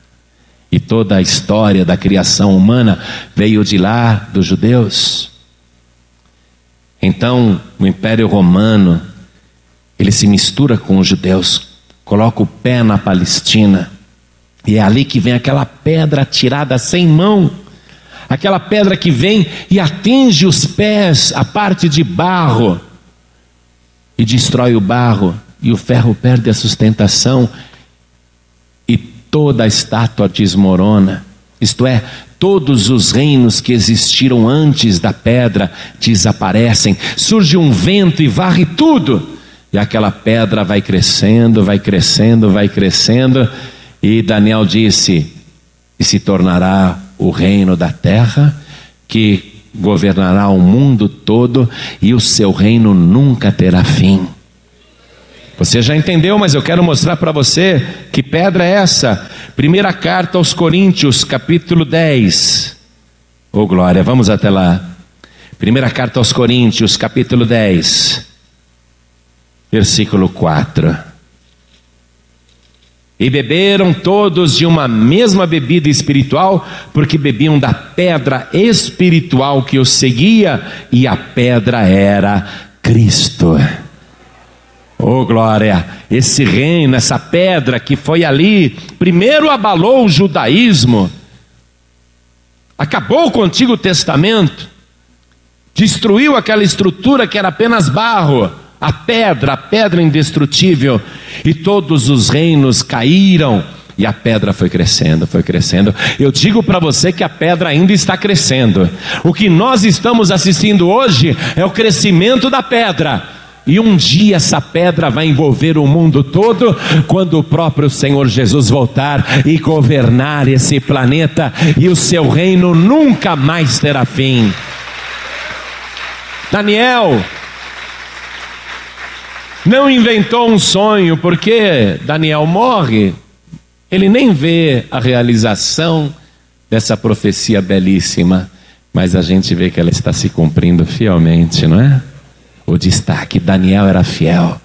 E toda a história da criação humana veio de lá, dos judeus. Então, o Império Romano, ele se mistura com os judeus, coloca o pé na Palestina, e é ali que vem aquela pedra tirada sem mão, aquela pedra que vem e atinge os pés, a parte de barro, e destrói o barro, e o ferro perde a sustentação, e toda a estátua desmorona. Isto é, Todos os reinos que existiram antes da pedra desaparecem, surge um vento e varre tudo, e aquela pedra vai crescendo, vai crescendo, vai crescendo, e Daniel disse: e se tornará o reino da terra, que governará o mundo todo, e o seu reino nunca terá fim. Você já entendeu, mas eu quero mostrar para você que pedra é essa. Primeira carta aos Coríntios, capítulo 10. Ô oh, glória, vamos até lá. Primeira carta aos Coríntios, capítulo 10, versículo 4. E beberam todos de uma mesma bebida espiritual, porque bebiam da pedra espiritual que os seguia, e a pedra era Cristo. Oh glória, esse reino, essa pedra que foi ali, primeiro abalou o judaísmo, acabou com o Antigo Testamento, destruiu aquela estrutura que era apenas barro, a pedra, a pedra indestrutível, e todos os reinos caíram. E a pedra foi crescendo, foi crescendo. Eu digo para você que a pedra ainda está crescendo. O que nós estamos assistindo hoje é o crescimento da pedra. E um dia essa pedra vai envolver o mundo todo, quando o próprio Senhor Jesus voltar e governar esse planeta, e o seu reino nunca mais terá fim. Daniel não inventou um sonho, porque Daniel morre, ele nem vê a realização dessa profecia belíssima, mas a gente vê que ela está se cumprindo fielmente, não é? O destaque: Daniel era fiel,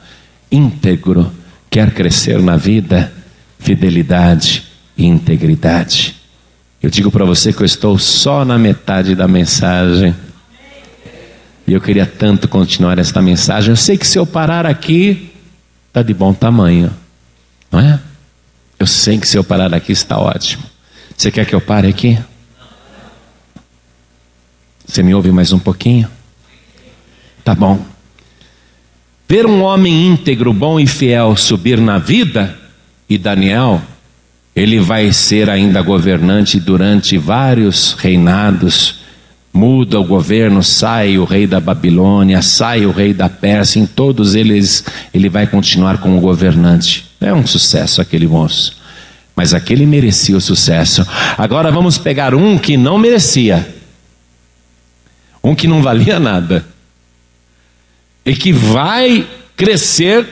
íntegro, quer crescer na vida, fidelidade e integridade. Eu digo para você que eu estou só na metade da mensagem. E eu queria tanto continuar esta mensagem. Eu sei que se eu parar aqui, está de bom tamanho, não é? Eu sei que se eu parar aqui está ótimo. Você quer que eu pare aqui? Você me ouve mais um pouquinho? Tá bom. Ver um homem íntegro, bom e fiel subir na vida, e Daniel, ele vai ser ainda governante durante vários reinados muda o governo, sai o rei da Babilônia, sai o rei da Pérsia, em todos eles ele vai continuar como governante. É um sucesso aquele moço. Mas aquele merecia o sucesso. Agora vamos pegar um que não merecia. Um que não valia nada. E que vai crescer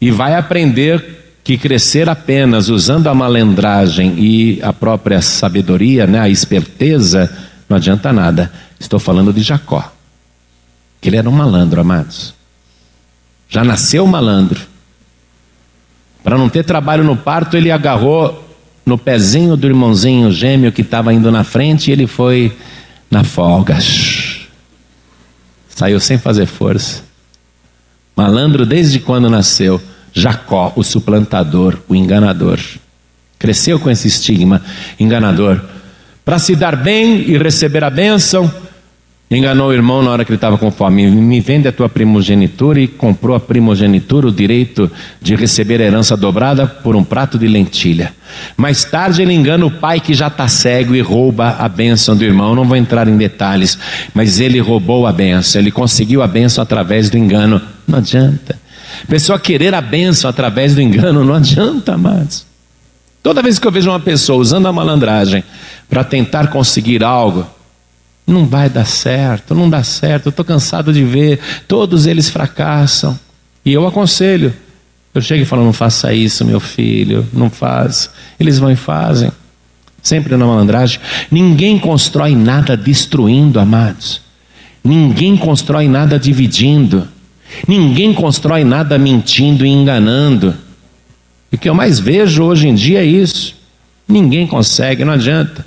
e vai aprender que crescer apenas usando a malandragem e a própria sabedoria, né, a esperteza, não adianta nada. Estou falando de Jacó. Que ele era um malandro, amados. Já nasceu malandro. Para não ter trabalho no parto, ele agarrou no pezinho do irmãozinho gêmeo que estava indo na frente e ele foi na folga. Saiu sem fazer força. Malandro desde quando nasceu. Jacó, o suplantador, o enganador. Cresceu com esse estigma, enganador. Para se dar bem e receber a bênção, enganou o irmão na hora que ele estava com fome. Me vende a tua primogenitura e comprou a primogenitura, o direito de receber a herança dobrada por um prato de lentilha. Mais tarde ele engana o pai que já está cego e rouba a bênção do irmão. Não vou entrar em detalhes, mas ele roubou a bênção, ele conseguiu a bênção através do engano. Não adianta. Pessoa querer a bênção através do engano não adianta, amados. Toda vez que eu vejo uma pessoa usando a malandragem para tentar conseguir algo, não vai dar certo, não dá certo. Eu estou cansado de ver, todos eles fracassam. E eu aconselho. Eu chego e falo: não faça isso, meu filho, não faz. Eles vão e fazem. Sempre na malandragem. Ninguém constrói nada destruindo, amados. Ninguém constrói nada dividindo. Ninguém constrói nada mentindo e enganando. E o que eu mais vejo hoje em dia é isso. Ninguém consegue, não adianta.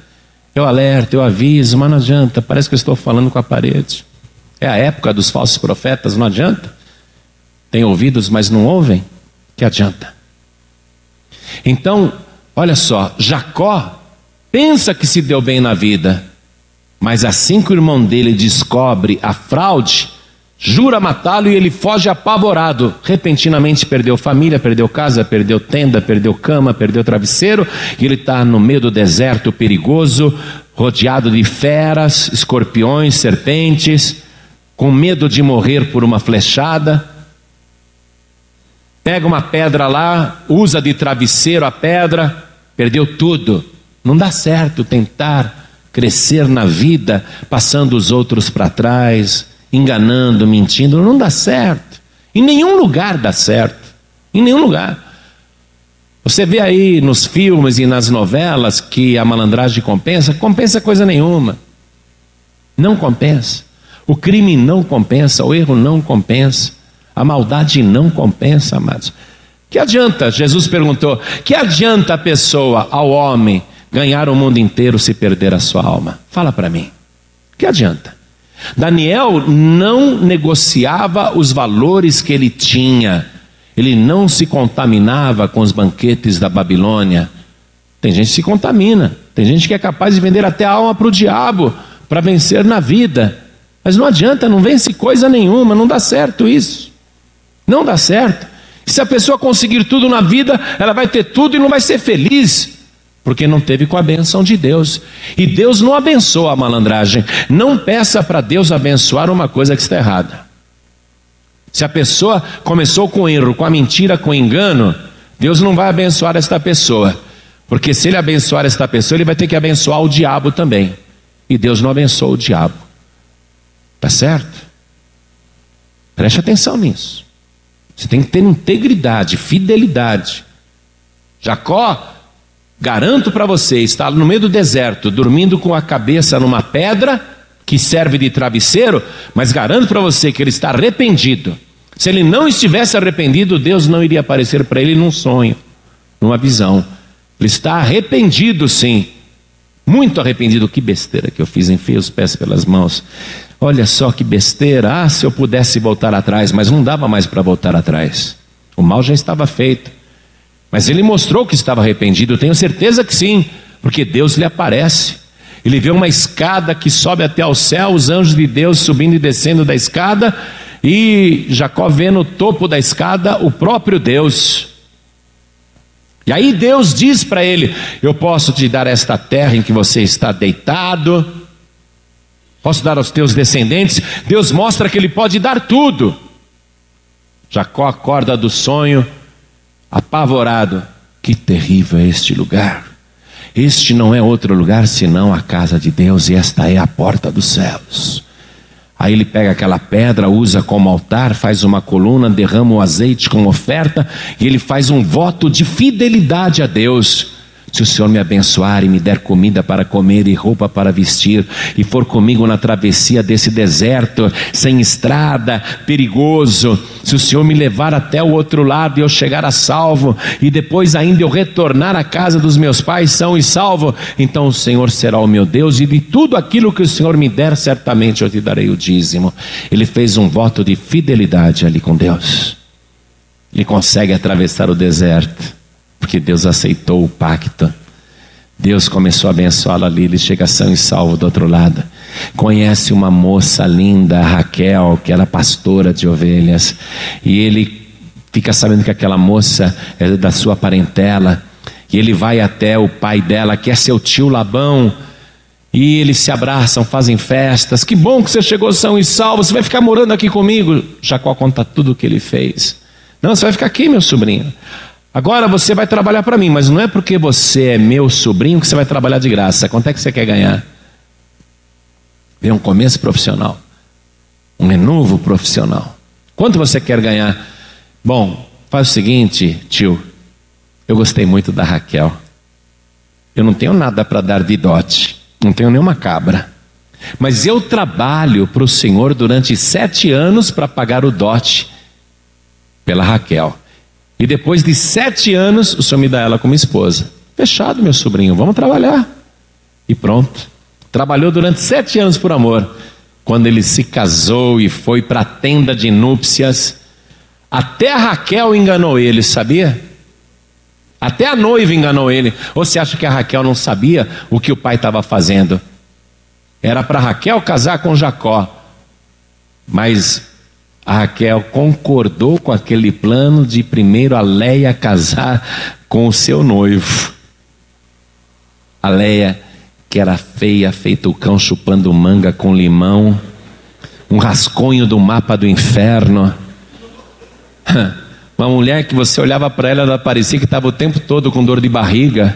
Eu alerto, eu aviso, mas não adianta. Parece que eu estou falando com a parede. É a época dos falsos profetas, não adianta. Tem ouvidos, mas não ouvem. Que adianta? Então, olha só, Jacó pensa que se deu bem na vida, mas assim que o irmão dele descobre a fraude, jura matá-lo e ele foge apavorado. Repentinamente perdeu família, perdeu casa, perdeu tenda, perdeu cama, perdeu travesseiro, e ele está no meio do deserto perigoso, rodeado de feras, escorpiões, serpentes, com medo de morrer por uma flechada. Pega uma pedra lá, usa de travesseiro a pedra, perdeu tudo. Não dá certo tentar crescer na vida, passando os outros para trás, enganando, mentindo, não dá certo. Em nenhum lugar dá certo. Em nenhum lugar. Você vê aí nos filmes e nas novelas que a malandragem compensa, compensa coisa nenhuma. Não compensa. O crime não compensa, o erro não compensa, a maldade não compensa, amados. Que adianta? Jesus perguntou: que adianta a pessoa, ao homem, ganhar o mundo inteiro se perder a sua alma? Fala para mim. Que adianta? Daniel não negociava os valores que ele tinha, ele não se contaminava com os banquetes da Babilônia. Tem gente que se contamina, tem gente que é capaz de vender até a alma para o diabo para vencer na vida. Mas não adianta, não vence coisa nenhuma, não dá certo isso. Não dá certo. Se a pessoa conseguir tudo na vida, ela vai ter tudo e não vai ser feliz, porque não teve com a benção de Deus. E Deus não abençoa a malandragem. Não peça para Deus abençoar uma coisa que está errada. Se a pessoa começou com erro, com a mentira, com engano, Deus não vai abençoar esta pessoa. Porque se ele abençoar esta pessoa, ele vai ter que abençoar o diabo também. E Deus não abençoa o diabo. Tá certo? Preste atenção nisso. Você tem que ter integridade, fidelidade. Jacó, garanto para você, está no meio do deserto, dormindo com a cabeça numa pedra que serve de travesseiro, mas garanto para você que ele está arrependido. Se ele não estivesse arrependido, Deus não iria aparecer para ele num sonho, numa visão. Ele está arrependido, sim. Muito arrependido. Que besteira que eu fiz, enfiei os pés pelas mãos. Olha só que besteira. Ah, se eu pudesse voltar atrás, mas não dava mais para voltar atrás. O mal já estava feito. Mas ele mostrou que estava arrependido, tenho certeza que sim, porque Deus lhe aparece. Ele vê uma escada que sobe até ao céu, os anjos de Deus subindo e descendo da escada, e Jacó vê no topo da escada o próprio Deus. E aí Deus diz para ele: Eu posso te dar esta terra em que você está deitado, posso dar aos teus descendentes. Deus mostra que ele pode dar tudo. Jacó acorda do sonho, apavorado: Que terrível é este lugar! Este não é outro lugar senão a casa de Deus, e esta é a porta dos céus. Aí ele pega aquela pedra, usa como altar, faz uma coluna, derrama o azeite como oferta e ele faz um voto de fidelidade a Deus. Se o Senhor me abençoar e me der comida para comer e roupa para vestir, e for comigo na travessia desse deserto, sem estrada, perigoso, se o Senhor me levar até o outro lado e eu chegar a salvo, e depois ainda eu retornar à casa dos meus pais são e salvo, então o Senhor será o meu Deus, e de tudo aquilo que o Senhor me der, certamente eu te darei o dízimo. Ele fez um voto de fidelidade ali com Deus. Ele consegue atravessar o deserto porque Deus aceitou o pacto. Deus começou a abençoá-lo ali, ele chega são e salvo do outro lado. Conhece uma moça linda, Raquel, que era pastora de ovelhas, e ele fica sabendo que aquela moça é da sua parentela, e ele vai até o pai dela, que é seu tio Labão, e eles se abraçam, fazem festas. Que bom que você chegou são e salvo, você vai ficar morando aqui comigo. Jacó conta tudo o que ele fez. Não, você vai ficar aqui, meu sobrinho. Agora você vai trabalhar para mim, mas não é porque você é meu sobrinho que você vai trabalhar de graça. Quanto é que você quer ganhar? Vem um começo profissional, um renovo profissional. Quanto você quer ganhar? Bom, faz o seguinte, tio. Eu gostei muito da Raquel. Eu não tenho nada para dar de dote, não tenho nenhuma cabra. Mas eu trabalho para o Senhor durante sete anos para pagar o dote pela Raquel. E depois de sete anos, o senhor me dá ela como esposa. Fechado, meu sobrinho, vamos trabalhar. E pronto. Trabalhou durante sete anos por amor. Quando ele se casou e foi para a tenda de núpcias, até Raquel enganou ele, sabia? Até a noiva enganou ele. Ou você acha que a Raquel não sabia o que o pai estava fazendo? Era para Raquel casar com Jacó. Mas a Raquel concordou com aquele plano de primeiro a Leia casar com o seu noivo. A Leia, que era feia, feito o cão chupando manga com limão, um rasconho do mapa do inferno. Uma mulher que você olhava para ela, ela parecia que estava o tempo todo com dor de barriga.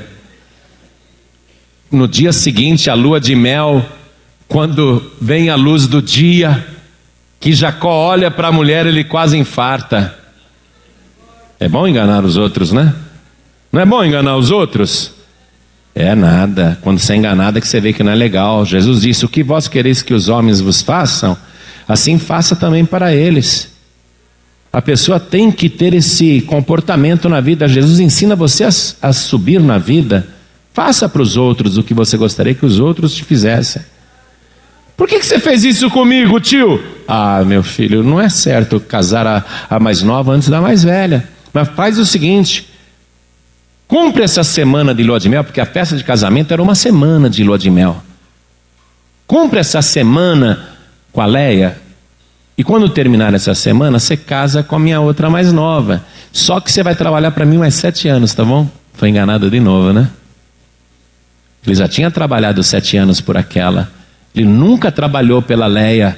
No dia seguinte, a lua de mel, quando vem a luz do dia, que Jacó olha para a mulher, ele quase infarta. É bom enganar os outros, né? Não é bom enganar os outros? É nada. Quando você é enganado é que você vê que não é legal. Jesus disse: O que vós quereis que os homens vos façam, assim faça também para eles. A pessoa tem que ter esse comportamento na vida. Jesus ensina você a, a subir na vida. Faça para os outros o que você gostaria que os outros te fizessem. Por que, que você fez isso comigo, tio? Ah, meu filho, não é certo casar a, a mais nova antes da mais velha. Mas faz o seguinte: cumpre essa semana de lua de mel, porque a festa de casamento era uma semana de lua de mel. Cumpre essa semana com a Leia. E quando terminar essa semana, você casa com a minha outra mais nova. Só que você vai trabalhar para mim mais sete anos, tá bom? Foi enganado de novo, né? Ele já tinha trabalhado sete anos por aquela. Ele nunca trabalhou pela Leia.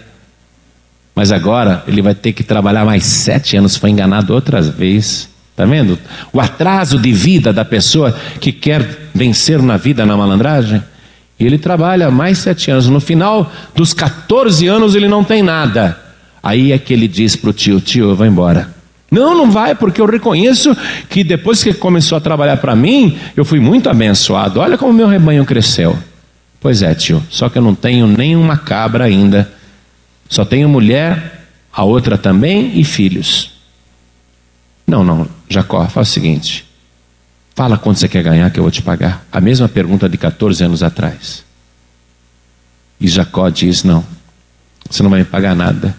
Mas agora ele vai ter que trabalhar mais sete anos. Foi enganado outras vezes. Está vendo? O atraso de vida da pessoa que quer vencer na vida na malandragem. E ele trabalha mais sete anos. No final dos 14 anos ele não tem nada. Aí é que ele diz para o tio: Tio, eu vou embora. Não, não vai, porque eu reconheço que depois que começou a trabalhar para mim, eu fui muito abençoado. Olha como meu rebanho cresceu. Pois é, tio, só que eu não tenho nenhuma cabra ainda. Só tenho mulher, a outra também e filhos. Não, não, Jacó, faz o seguinte: fala quanto você quer ganhar que eu vou te pagar. A mesma pergunta de 14 anos atrás. E Jacó diz: Não, você não vai me pagar nada.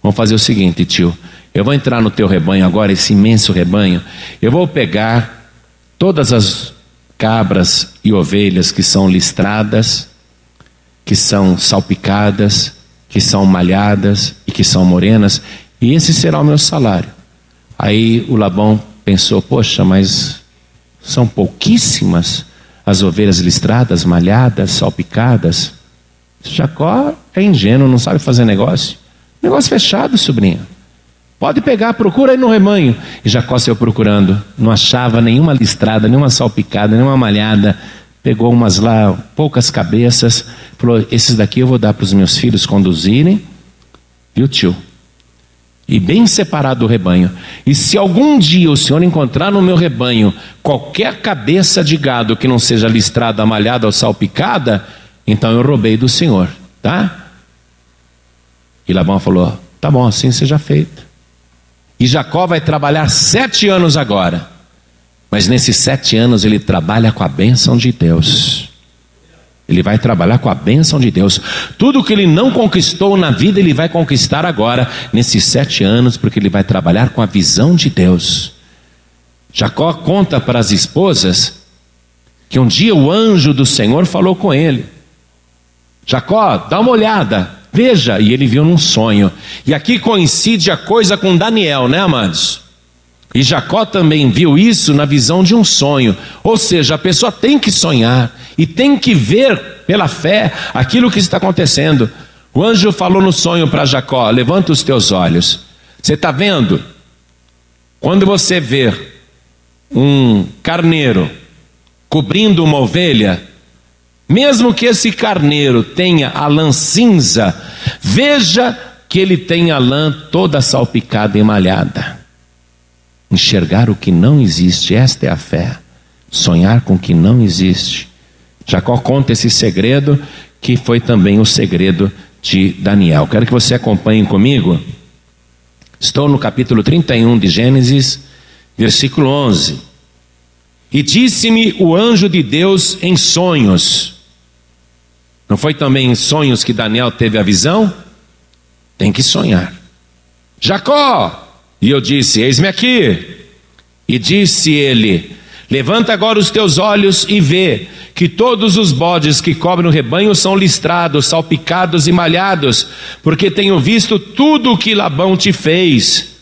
Vamos fazer o seguinte, tio. Eu vou entrar no teu rebanho agora, esse imenso rebanho. Eu vou pegar todas as cabras e ovelhas que são listradas, que são salpicadas, que são malhadas e que são morenas, e esse será o meu salário. Aí o Labão pensou: poxa, mas são pouquíssimas as ovelhas listradas, malhadas, salpicadas. Jacó é ingênuo, não sabe fazer negócio. Negócio fechado, sobrinho. Pode pegar, procura aí no rebanho. E Jacó saiu procurando, não achava nenhuma listrada, nenhuma salpicada, nenhuma malhada. Pegou umas lá, poucas cabeças, falou: Esses daqui eu vou dar para os meus filhos conduzirem. Viu, tio? e bem separado do rebanho. E se algum dia o Senhor encontrar no meu rebanho qualquer cabeça de gado que não seja listrada, malhada ou salpicada, então eu roubei do Senhor, tá? E Labão falou: tá bom, assim seja feito. E Jacó vai trabalhar sete anos agora, mas nesses sete anos ele trabalha com a bênção de Deus. Ele vai trabalhar com a bênção de Deus. Tudo que ele não conquistou na vida, ele vai conquistar agora, nesses sete anos, porque ele vai trabalhar com a visão de Deus. Jacó conta para as esposas que um dia o anjo do Senhor falou com ele: Jacó, dá uma olhada, veja. E ele viu num sonho. E aqui coincide a coisa com Daniel, né, amados? E Jacó também viu isso na visão de um sonho. Ou seja, a pessoa tem que sonhar e tem que ver pela fé aquilo que está acontecendo. O anjo falou no sonho para Jacó: Levanta os teus olhos. Você está vendo? Quando você vê um carneiro cobrindo uma ovelha, mesmo que esse carneiro tenha a lã cinza, veja que ele tem a lã toda salpicada e malhada. Enxergar o que não existe, esta é a fé. Sonhar com o que não existe. Jacó conta esse segredo, que foi também o segredo de Daniel. Quero que você acompanhe comigo. Estou no capítulo 31 de Gênesis, versículo 11. E disse-me o anjo de Deus em sonhos. Não foi também em sonhos que Daniel teve a visão? Tem que sonhar. Jacó! E eu disse: Eis-me aqui. E disse ele: Levanta agora os teus olhos e vê que todos os bodes que cobrem o rebanho são listrados, salpicados e malhados, porque tenho visto tudo o que Labão te fez.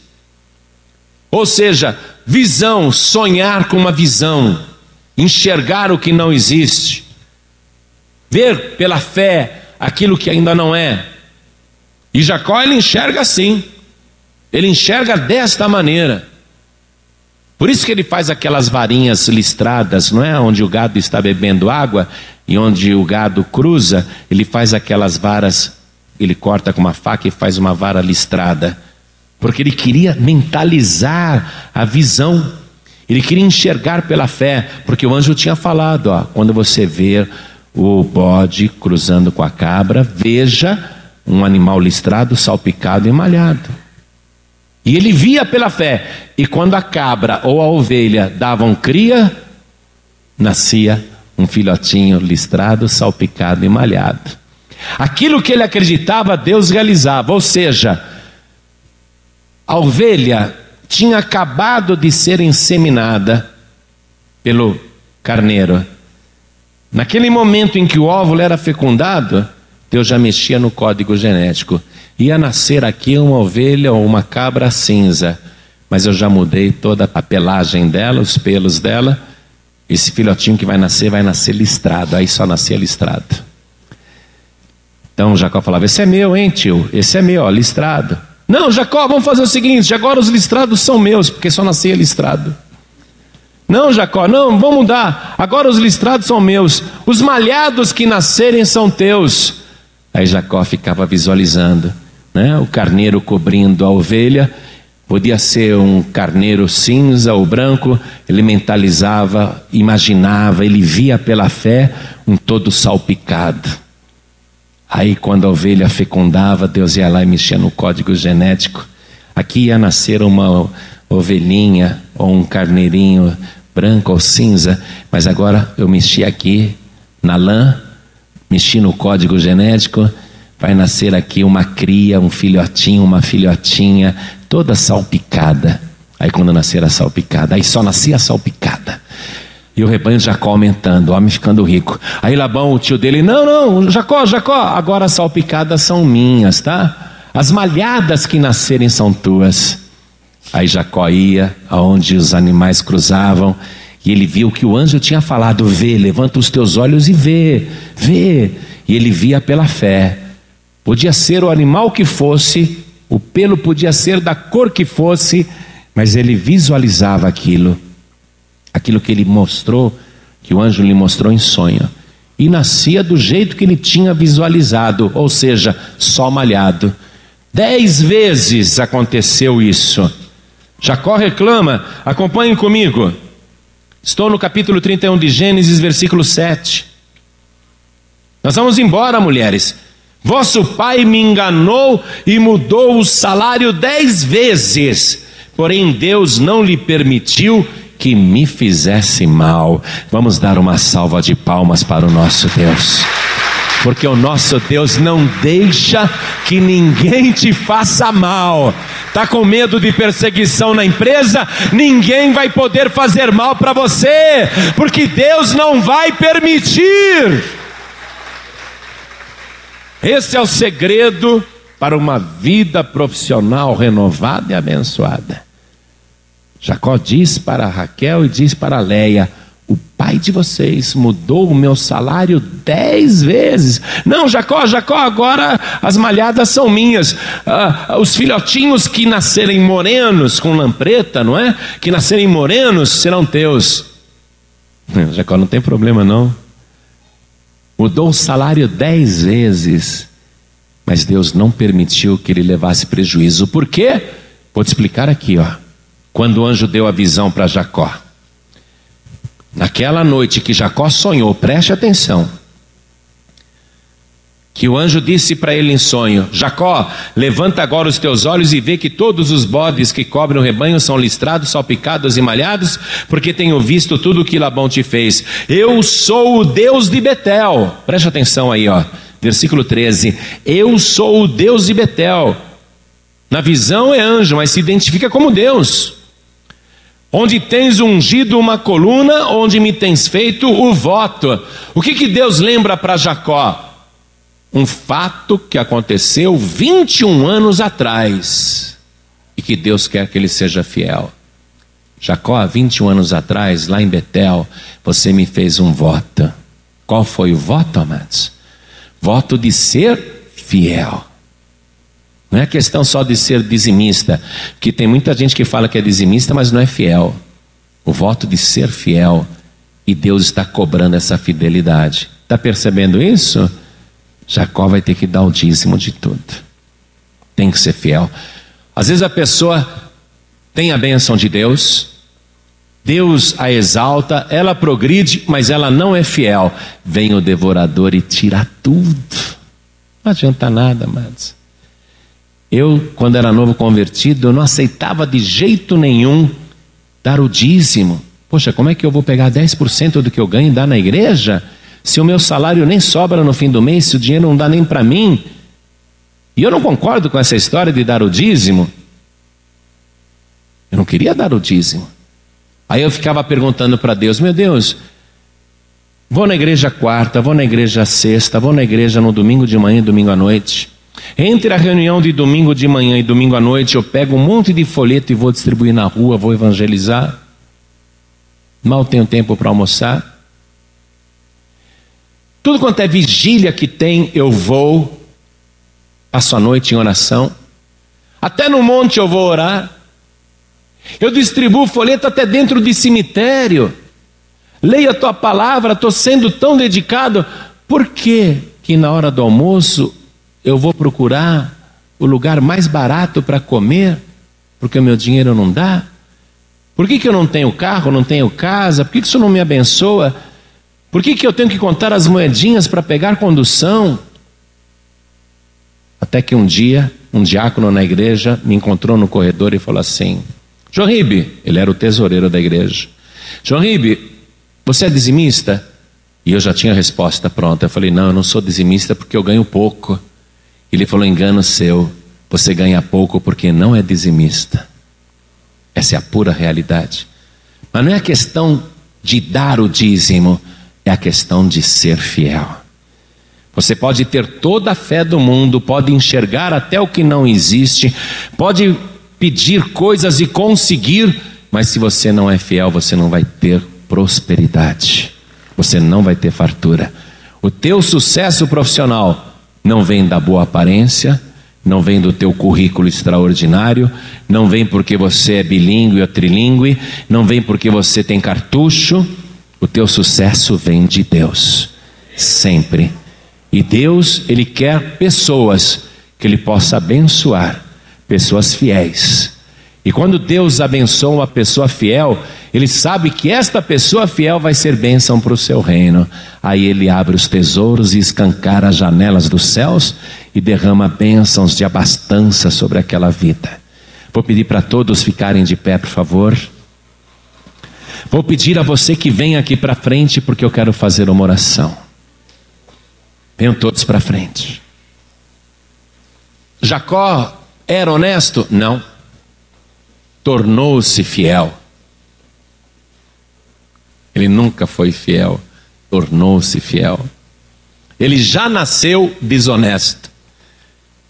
Ou seja, visão, sonhar com uma visão, enxergar o que não existe, ver pela fé aquilo que ainda não é. E Jacó ele enxerga assim, ele enxerga desta maneira. Por isso que ele faz aquelas varinhas listradas, não é? Onde o gado está bebendo água e onde o gado cruza, ele faz aquelas varas, ele corta com uma faca e faz uma vara listrada. Porque ele queria mentalizar a visão, ele queria enxergar pela fé, porque o anjo tinha falado: ó, quando você ver o bode cruzando com a cabra, veja um animal listrado, salpicado e malhado. E ele via pela fé. E quando a cabra ou a ovelha davam cria, nascia um filhotinho listrado, salpicado e malhado. Aquilo que ele acreditava, Deus realizava. Ou seja, a ovelha tinha acabado de ser inseminada pelo carneiro. Naquele momento em que o óvulo era fecundado, Deus já mexia no código genético. Ia nascer aqui uma ovelha ou uma cabra cinza, mas eu já mudei toda a pelagem dela, os pelos dela. Esse filhotinho que vai nascer, vai nascer listrado. Aí só nascia listrado. Então Jacó falava: Esse é meu, hein, tio? Esse é meu, ó, listrado. Não, Jacó, vamos fazer o seguinte: agora os listrados são meus, porque só nascia listrado. Não, Jacó, não, vamos mudar. Agora os listrados são meus. Os malhados que nascerem são teus. Aí Jacó ficava visualizando, né? O carneiro cobrindo a ovelha. Podia ser um carneiro cinza ou branco. Ele mentalizava, imaginava, ele via pela fé um todo salpicado. Aí, quando a ovelha fecundava, Deus ia lá e mexia no código genético. Aqui ia nascer uma ovelhinha ou um carneirinho branco ou cinza, mas agora eu mexi aqui na lã, mexi no código genético, vai nascer aqui uma cria, um filhotinho, uma filhotinha, toda salpicada. Aí quando nascer a salpicada, aí só nascia a salpicada. E o rebanho de Jacó aumentando, o homem ficando rico. Aí Labão, o tio dele, não, não, Jacó, Jacó, agora as salpicadas são minhas, tá? As malhadas que nascerem são tuas. Aí Jacó ia aonde os animais cruzavam, e ele viu que o anjo tinha falado: Vê, levanta os teus olhos e vê, vê. E ele via pela fé. Podia ser o animal que fosse, o pelo podia ser da cor que fosse, mas ele visualizava aquilo, aquilo que ele mostrou, que o anjo lhe mostrou em sonho. E nascia do jeito que ele tinha visualizado, ou seja, só malhado. Dez vezes aconteceu isso. Jacó reclama, acompanhem comigo. Estou no capítulo 31 de Gênesis, versículo 7. Nós vamos embora, mulheres. Vosso pai me enganou e mudou o salário dez vezes, porém Deus não lhe permitiu que me fizesse mal. Vamos dar uma salva de palmas para o nosso Deus porque o nosso Deus não deixa que ninguém te faça mal. Tá com medo de perseguição na empresa? Ninguém vai poder fazer mal para você, porque Deus não vai permitir. Esse é o segredo para uma vida profissional renovada e abençoada. Jacó diz para Raquel e diz para Leia: o pai de vocês mudou o meu salário dez vezes. Não, Jacó, Jacó, agora as malhadas são minhas. Ah, os filhotinhos que nascerem morenos, com lampreta, não é? Que nascerem morenos serão teus. Jacó não tem problema, não. Mudou o salário dez vezes, mas Deus não permitiu que ele levasse prejuízo. Por quê? Vou te explicar aqui, ó. Quando o anjo deu a visão para Jacó. Naquela noite que Jacó sonhou, preste atenção. Que o anjo disse para ele em sonho: Jacó, levanta agora os teus olhos e vê que todos os bodes que cobrem o rebanho são listrados, salpicados e malhados, porque tenho visto tudo o que Labão te fez. Eu sou o Deus de Betel. Preste atenção aí, ó. Versículo 13. Eu sou o Deus de Betel. Na visão é anjo, mas se identifica como Deus onde tens ungido uma coluna, onde me tens feito o voto. O que, que Deus lembra para Jacó? Um fato que aconteceu 21 anos atrás e que Deus quer que ele seja fiel. Jacó, há 21 anos atrás, lá em Betel, você me fez um voto. Qual foi o voto, amados? Voto de ser fiel. Não é questão só de ser dizimista, que tem muita gente que fala que é dizimista, mas não é fiel. O voto de ser fiel e Deus está cobrando essa fidelidade. Está percebendo isso? Jacó vai ter que dar o dízimo de tudo. Tem que ser fiel. Às vezes a pessoa tem a bênção de Deus, Deus a exalta, ela progride, mas ela não é fiel. Vem o devorador e tira tudo. Não adianta nada, amados. Eu, quando era novo convertido, eu não aceitava de jeito nenhum dar o dízimo. Poxa, como é que eu vou pegar 10% do que eu ganho e dar na igreja? Se o meu salário nem sobra no fim do mês, se o dinheiro não dá nem para mim. E eu não concordo com essa história de dar o dízimo. Eu não queria dar o dízimo. Aí eu ficava perguntando para Deus: Meu Deus, Vou na igreja quarta, vou na igreja sexta, vou na igreja no domingo de manhã e domingo à noite. Entre a reunião de domingo de manhã e domingo à noite, eu pego um monte de folheto e vou distribuir na rua, vou evangelizar. Mal tenho tempo para almoçar. Tudo quanto é vigília que tem, eu vou. Passo a noite em oração. Até no monte eu vou orar. Eu distribuo folheto até dentro de cemitério. Leio a tua palavra, estou sendo tão dedicado. Por que que na hora do almoço eu vou procurar o lugar mais barato para comer? Porque o meu dinheiro não dá? Por que, que eu não tenho carro, não tenho casa? Por que, que isso não me abençoa? Por que, que eu tenho que contar as moedinhas para pegar condução? Até que um dia, um diácono na igreja me encontrou no corredor e falou assim: João Ribe, ele era o tesoureiro da igreja. João Ribe, você é dizimista? E eu já tinha a resposta pronta. Eu falei: Não, eu não sou dizimista porque eu ganho pouco. Ele falou: Engano seu. Você ganha pouco porque não é dizimista. Essa é a pura realidade. Mas não é a questão de dar o dízimo, é a questão de ser fiel. Você pode ter toda a fé do mundo, pode enxergar até o que não existe, pode pedir coisas e conseguir, mas se você não é fiel, você não vai ter prosperidade, você não vai ter fartura. O teu sucesso profissional não vem da boa aparência, não vem do teu currículo extraordinário, não vem porque você é bilíngue ou trilíngue, não vem porque você tem cartucho. O teu sucesso vem de Deus, sempre. E Deus, Ele quer pessoas que Ele possa abençoar, pessoas fiéis. E quando Deus abençoa uma pessoa fiel, ele sabe que esta pessoa fiel vai ser bênção para o seu reino. Aí ele abre os tesouros e escancara as janelas dos céus e derrama bênçãos de abastança sobre aquela vida. Vou pedir para todos ficarem de pé, por favor. Vou pedir a você que venha aqui para frente, porque eu quero fazer uma oração. Venham todos para frente. Jacó era honesto? Não. Tornou-se fiel. Ele nunca foi fiel, tornou-se fiel. Ele já nasceu desonesto.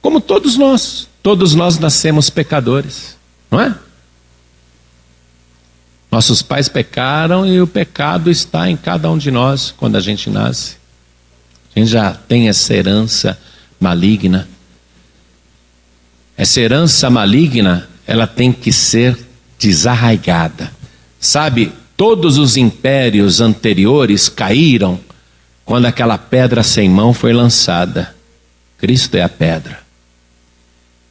Como todos nós, todos nós nascemos pecadores, não é? Nossos pais pecaram e o pecado está em cada um de nós quando a gente nasce. A gente já tem essa herança maligna. Essa herança maligna, ela tem que ser desarraigada. Sabe, Todos os impérios anteriores caíram quando aquela pedra sem mão foi lançada. Cristo é a pedra.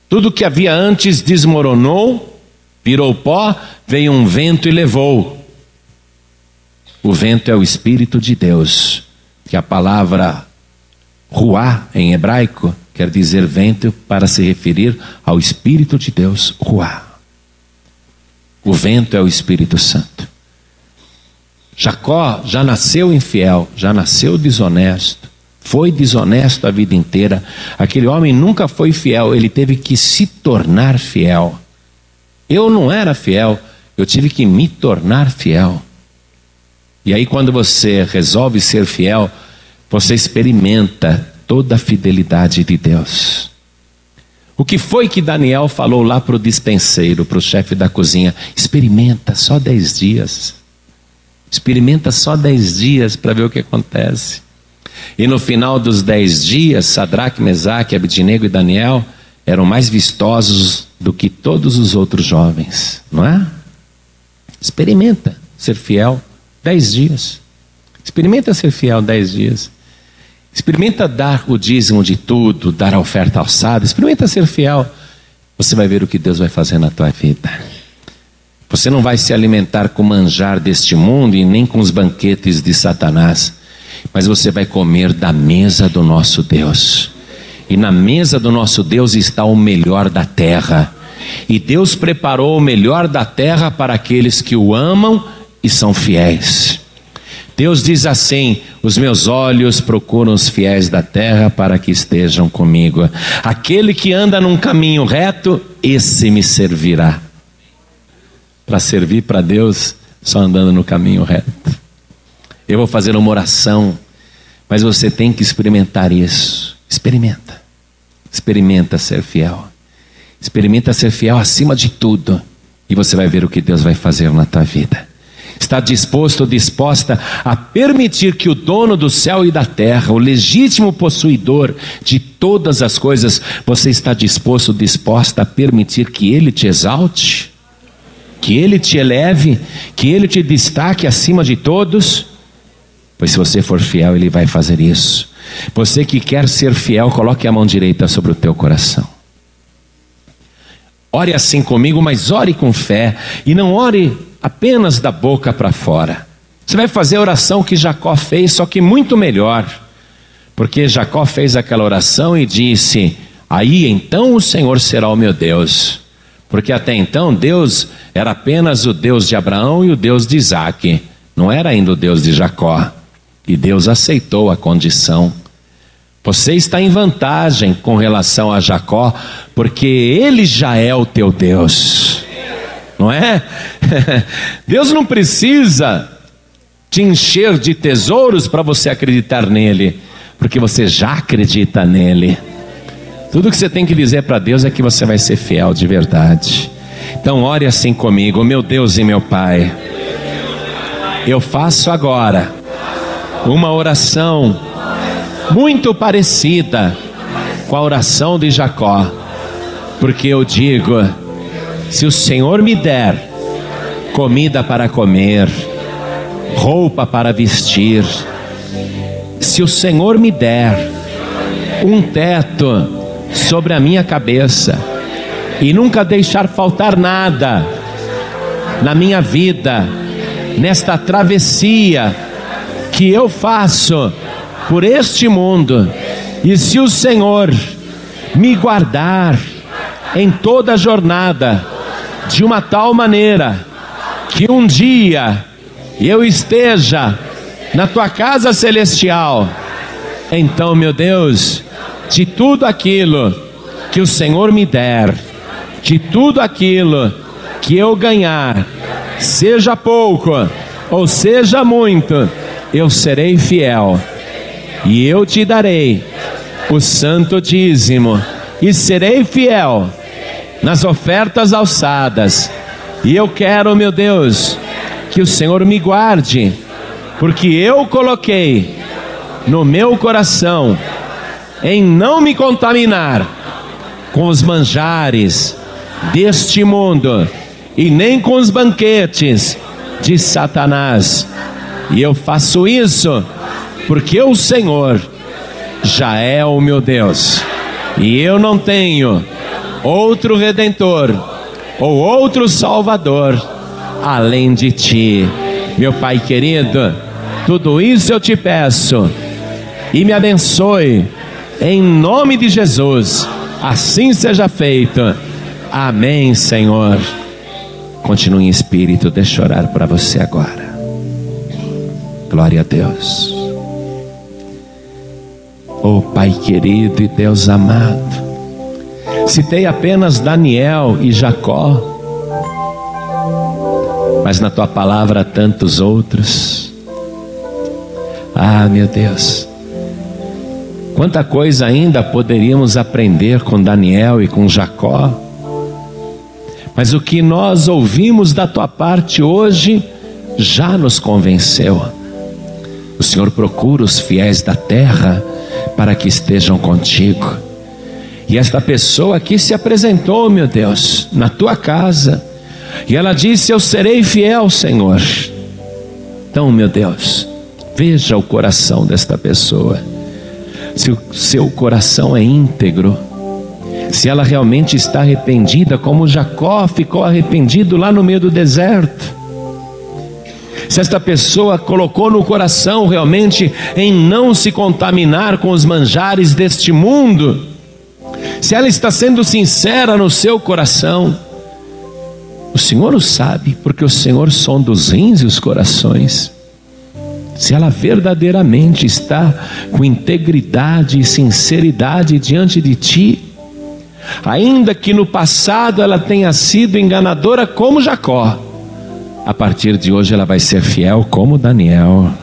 Tudo que havia antes desmoronou, virou pó, veio um vento e levou. O vento é o Espírito de Deus, que a palavra ruá em hebraico quer dizer vento para se referir ao Espírito de Deus, ruá. O vento é o Espírito Santo. Jacó já nasceu infiel, já nasceu desonesto, foi desonesto a vida inteira. Aquele homem nunca foi fiel, ele teve que se tornar fiel. Eu não era fiel, eu tive que me tornar fiel. E aí, quando você resolve ser fiel, você experimenta toda a fidelidade de Deus. O que foi que Daniel falou lá para o dispenseiro, para o chefe da cozinha? Experimenta só dez dias. Experimenta só dez dias para ver o que acontece. E no final dos dez dias, Sadraque, Mesaque, Abednego e Daniel eram mais vistosos do que todos os outros jovens, não é? Experimenta ser fiel dez dias. Experimenta ser fiel dez dias. Experimenta dar o dízimo de tudo, dar a oferta alçada. Experimenta ser fiel. Você vai ver o que Deus vai fazer na tua vida. Você não vai se alimentar com o manjar deste mundo e nem com os banquetes de Satanás, mas você vai comer da mesa do nosso Deus. E na mesa do nosso Deus está o melhor da terra. E Deus preparou o melhor da terra para aqueles que o amam e são fiéis. Deus diz assim: Os meus olhos procuram os fiéis da terra para que estejam comigo. Aquele que anda num caminho reto, esse me servirá para servir para Deus só andando no caminho reto. eu vou fazer uma oração, mas você tem que experimentar isso. Experimenta. Experimenta ser fiel. Experimenta ser fiel acima de tudo. E você vai ver o que Deus vai fazer na tua vida. Está disposto ou disposta a permitir que o dono do céu e da terra, o legítimo possuidor de todas as coisas, você está disposto ou disposta a permitir que ele te exalte? Que ele te eleve? Que ele te destaque acima de todos? Pois se você for fiel, ele vai fazer isso. Você que quer ser fiel, coloque a mão direita sobre o teu coração. Ore assim comigo, mas ore com fé e não ore apenas da boca para fora. Você vai fazer a oração que Jacó fez, só que muito melhor. Porque Jacó fez aquela oração e disse: Aí então o Senhor será o meu Deus. Porque até então Deus era apenas o Deus de Abraão e o Deus de Isaac, não era ainda o Deus de Jacó. E Deus aceitou a condição. Você está em vantagem com relação a Jacó, porque ele já é o teu Deus. Não é? Deus não precisa te encher de tesouros para você acreditar nele, porque você já acredita nele. Tudo que você tem que dizer para Deus é que você vai ser fiel de verdade. Então, ore assim comigo, meu Deus e meu Pai. Eu faço agora uma oração muito parecida com a oração de Jacó, porque eu digo: se o Senhor me der comida para comer, roupa para vestir, se o Senhor me der um teto sobre a minha cabeça e nunca deixar faltar nada na minha vida, nesta travessia que eu faço por este mundo, e se o Senhor me guardar em toda a jornada, de uma tal maneira que um dia eu esteja na tua casa celestial, então, meu Deus, de tudo aquilo que o Senhor me der, de tudo aquilo que eu ganhar, seja pouco ou seja muito, eu serei fiel, e eu te darei o santo dízimo, e serei fiel nas ofertas alçadas. E eu quero, meu Deus, que o Senhor me guarde, porque eu coloquei no meu coração em não me contaminar com os manjares deste mundo e nem com os banquetes de Satanás. E eu faço isso porque o Senhor já é o meu Deus. E eu não tenho outro redentor ou outro salvador além de ti. Meu Pai querido, tudo isso eu te peço e me abençoe em nome de Jesus. Assim seja feito. Amém, Senhor. Continue em espírito, deixa eu orar para você agora. Glória a Deus. Oh Pai querido e Deus amado, citei apenas Daniel e Jacó, mas na tua palavra há tantos outros. Ah, meu Deus, quanta coisa ainda poderíamos aprender com Daniel e com Jacó, mas o que nós ouvimos da tua parte hoje já nos convenceu. O Senhor procura os fiéis da terra para que estejam contigo. E esta pessoa aqui se apresentou, meu Deus, na tua casa. E ela disse: Eu serei fiel, Senhor. Então, meu Deus, veja o coração desta pessoa. Se o seu coração é íntegro, se ela realmente está arrependida, como Jacó ficou arrependido lá no meio do deserto se esta pessoa colocou no coração realmente em não se contaminar com os manjares deste mundo, se ela está sendo sincera no seu coração, o Senhor o sabe, porque o Senhor sonda os rins e os corações. Se ela verdadeiramente está com integridade e sinceridade diante de ti, ainda que no passado ela tenha sido enganadora como Jacó, a partir de hoje ela vai ser fiel como Daniel.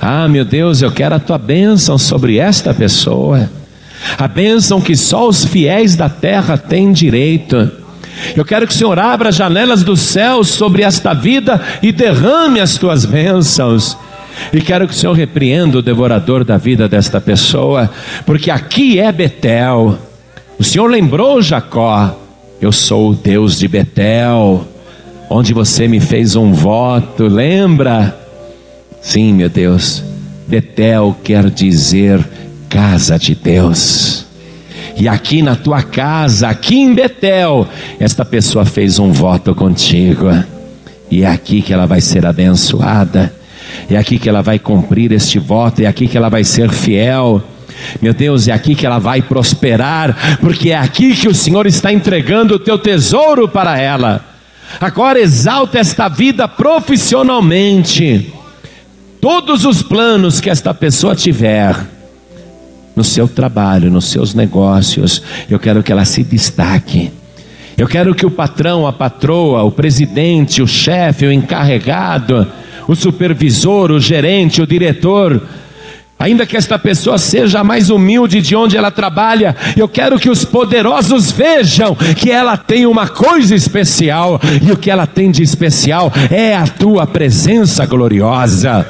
Ah, meu Deus, eu quero a tua bênção sobre esta pessoa, a bênção que só os fiéis da terra têm direito. Eu quero que o Senhor abra as janelas dos céus sobre esta vida e derrame as tuas bênçãos. E quero que o Senhor repreenda o devorador da vida desta pessoa, porque aqui é Betel. O Senhor lembrou Jacó: Eu sou o Deus de Betel, onde você me fez um voto, lembra? Sim, meu Deus, Betel quer dizer casa de Deus. E aqui na tua casa, aqui em Betel, esta pessoa fez um voto contigo. E é aqui que ela vai ser abençoada. É aqui que ela vai cumprir este voto, é aqui que ela vai ser fiel. Meu Deus, é aqui que ela vai prosperar, porque é aqui que o Senhor está entregando o teu tesouro para ela. Agora exalta esta vida profissionalmente. Todos os planos que esta pessoa tiver, no seu trabalho, nos seus negócios, eu quero que ela se destaque. Eu quero que o patrão, a patroa, o presidente, o chefe, o encarregado, o supervisor, o gerente, o diretor, ainda que esta pessoa seja mais humilde de onde ela trabalha, eu quero que os poderosos vejam que ela tem uma coisa especial, e o que ela tem de especial é a tua presença gloriosa.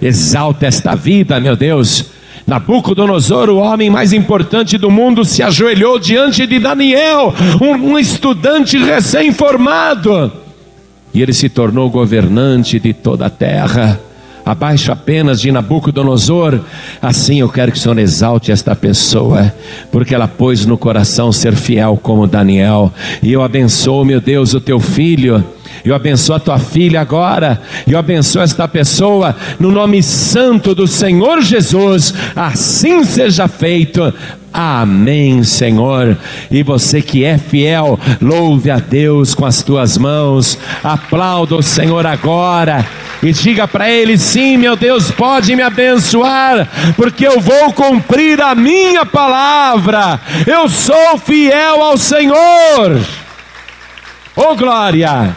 Exalta esta vida, meu Deus. Nabucodonosor, o homem mais importante do mundo, se ajoelhou diante de Daniel, um, um estudante recém-formado e ele se tornou governante de toda a terra, abaixo apenas de Nabucodonosor. Assim eu quero que o Senhor exalte esta pessoa, porque ela pôs no coração ser fiel como Daniel. E eu abençoo, meu Deus, o teu filho. Eu abençoo a tua filha agora. Eu abençoo esta pessoa no nome santo do Senhor Jesus. Assim seja feito. Amém, Senhor. E você que é fiel, louve a Deus com as tuas mãos. Aplauda o Senhor agora e diga para ele: sim, meu Deus, pode me abençoar, porque eu vou cumprir a minha palavra. Eu sou fiel ao Senhor. Oh glória!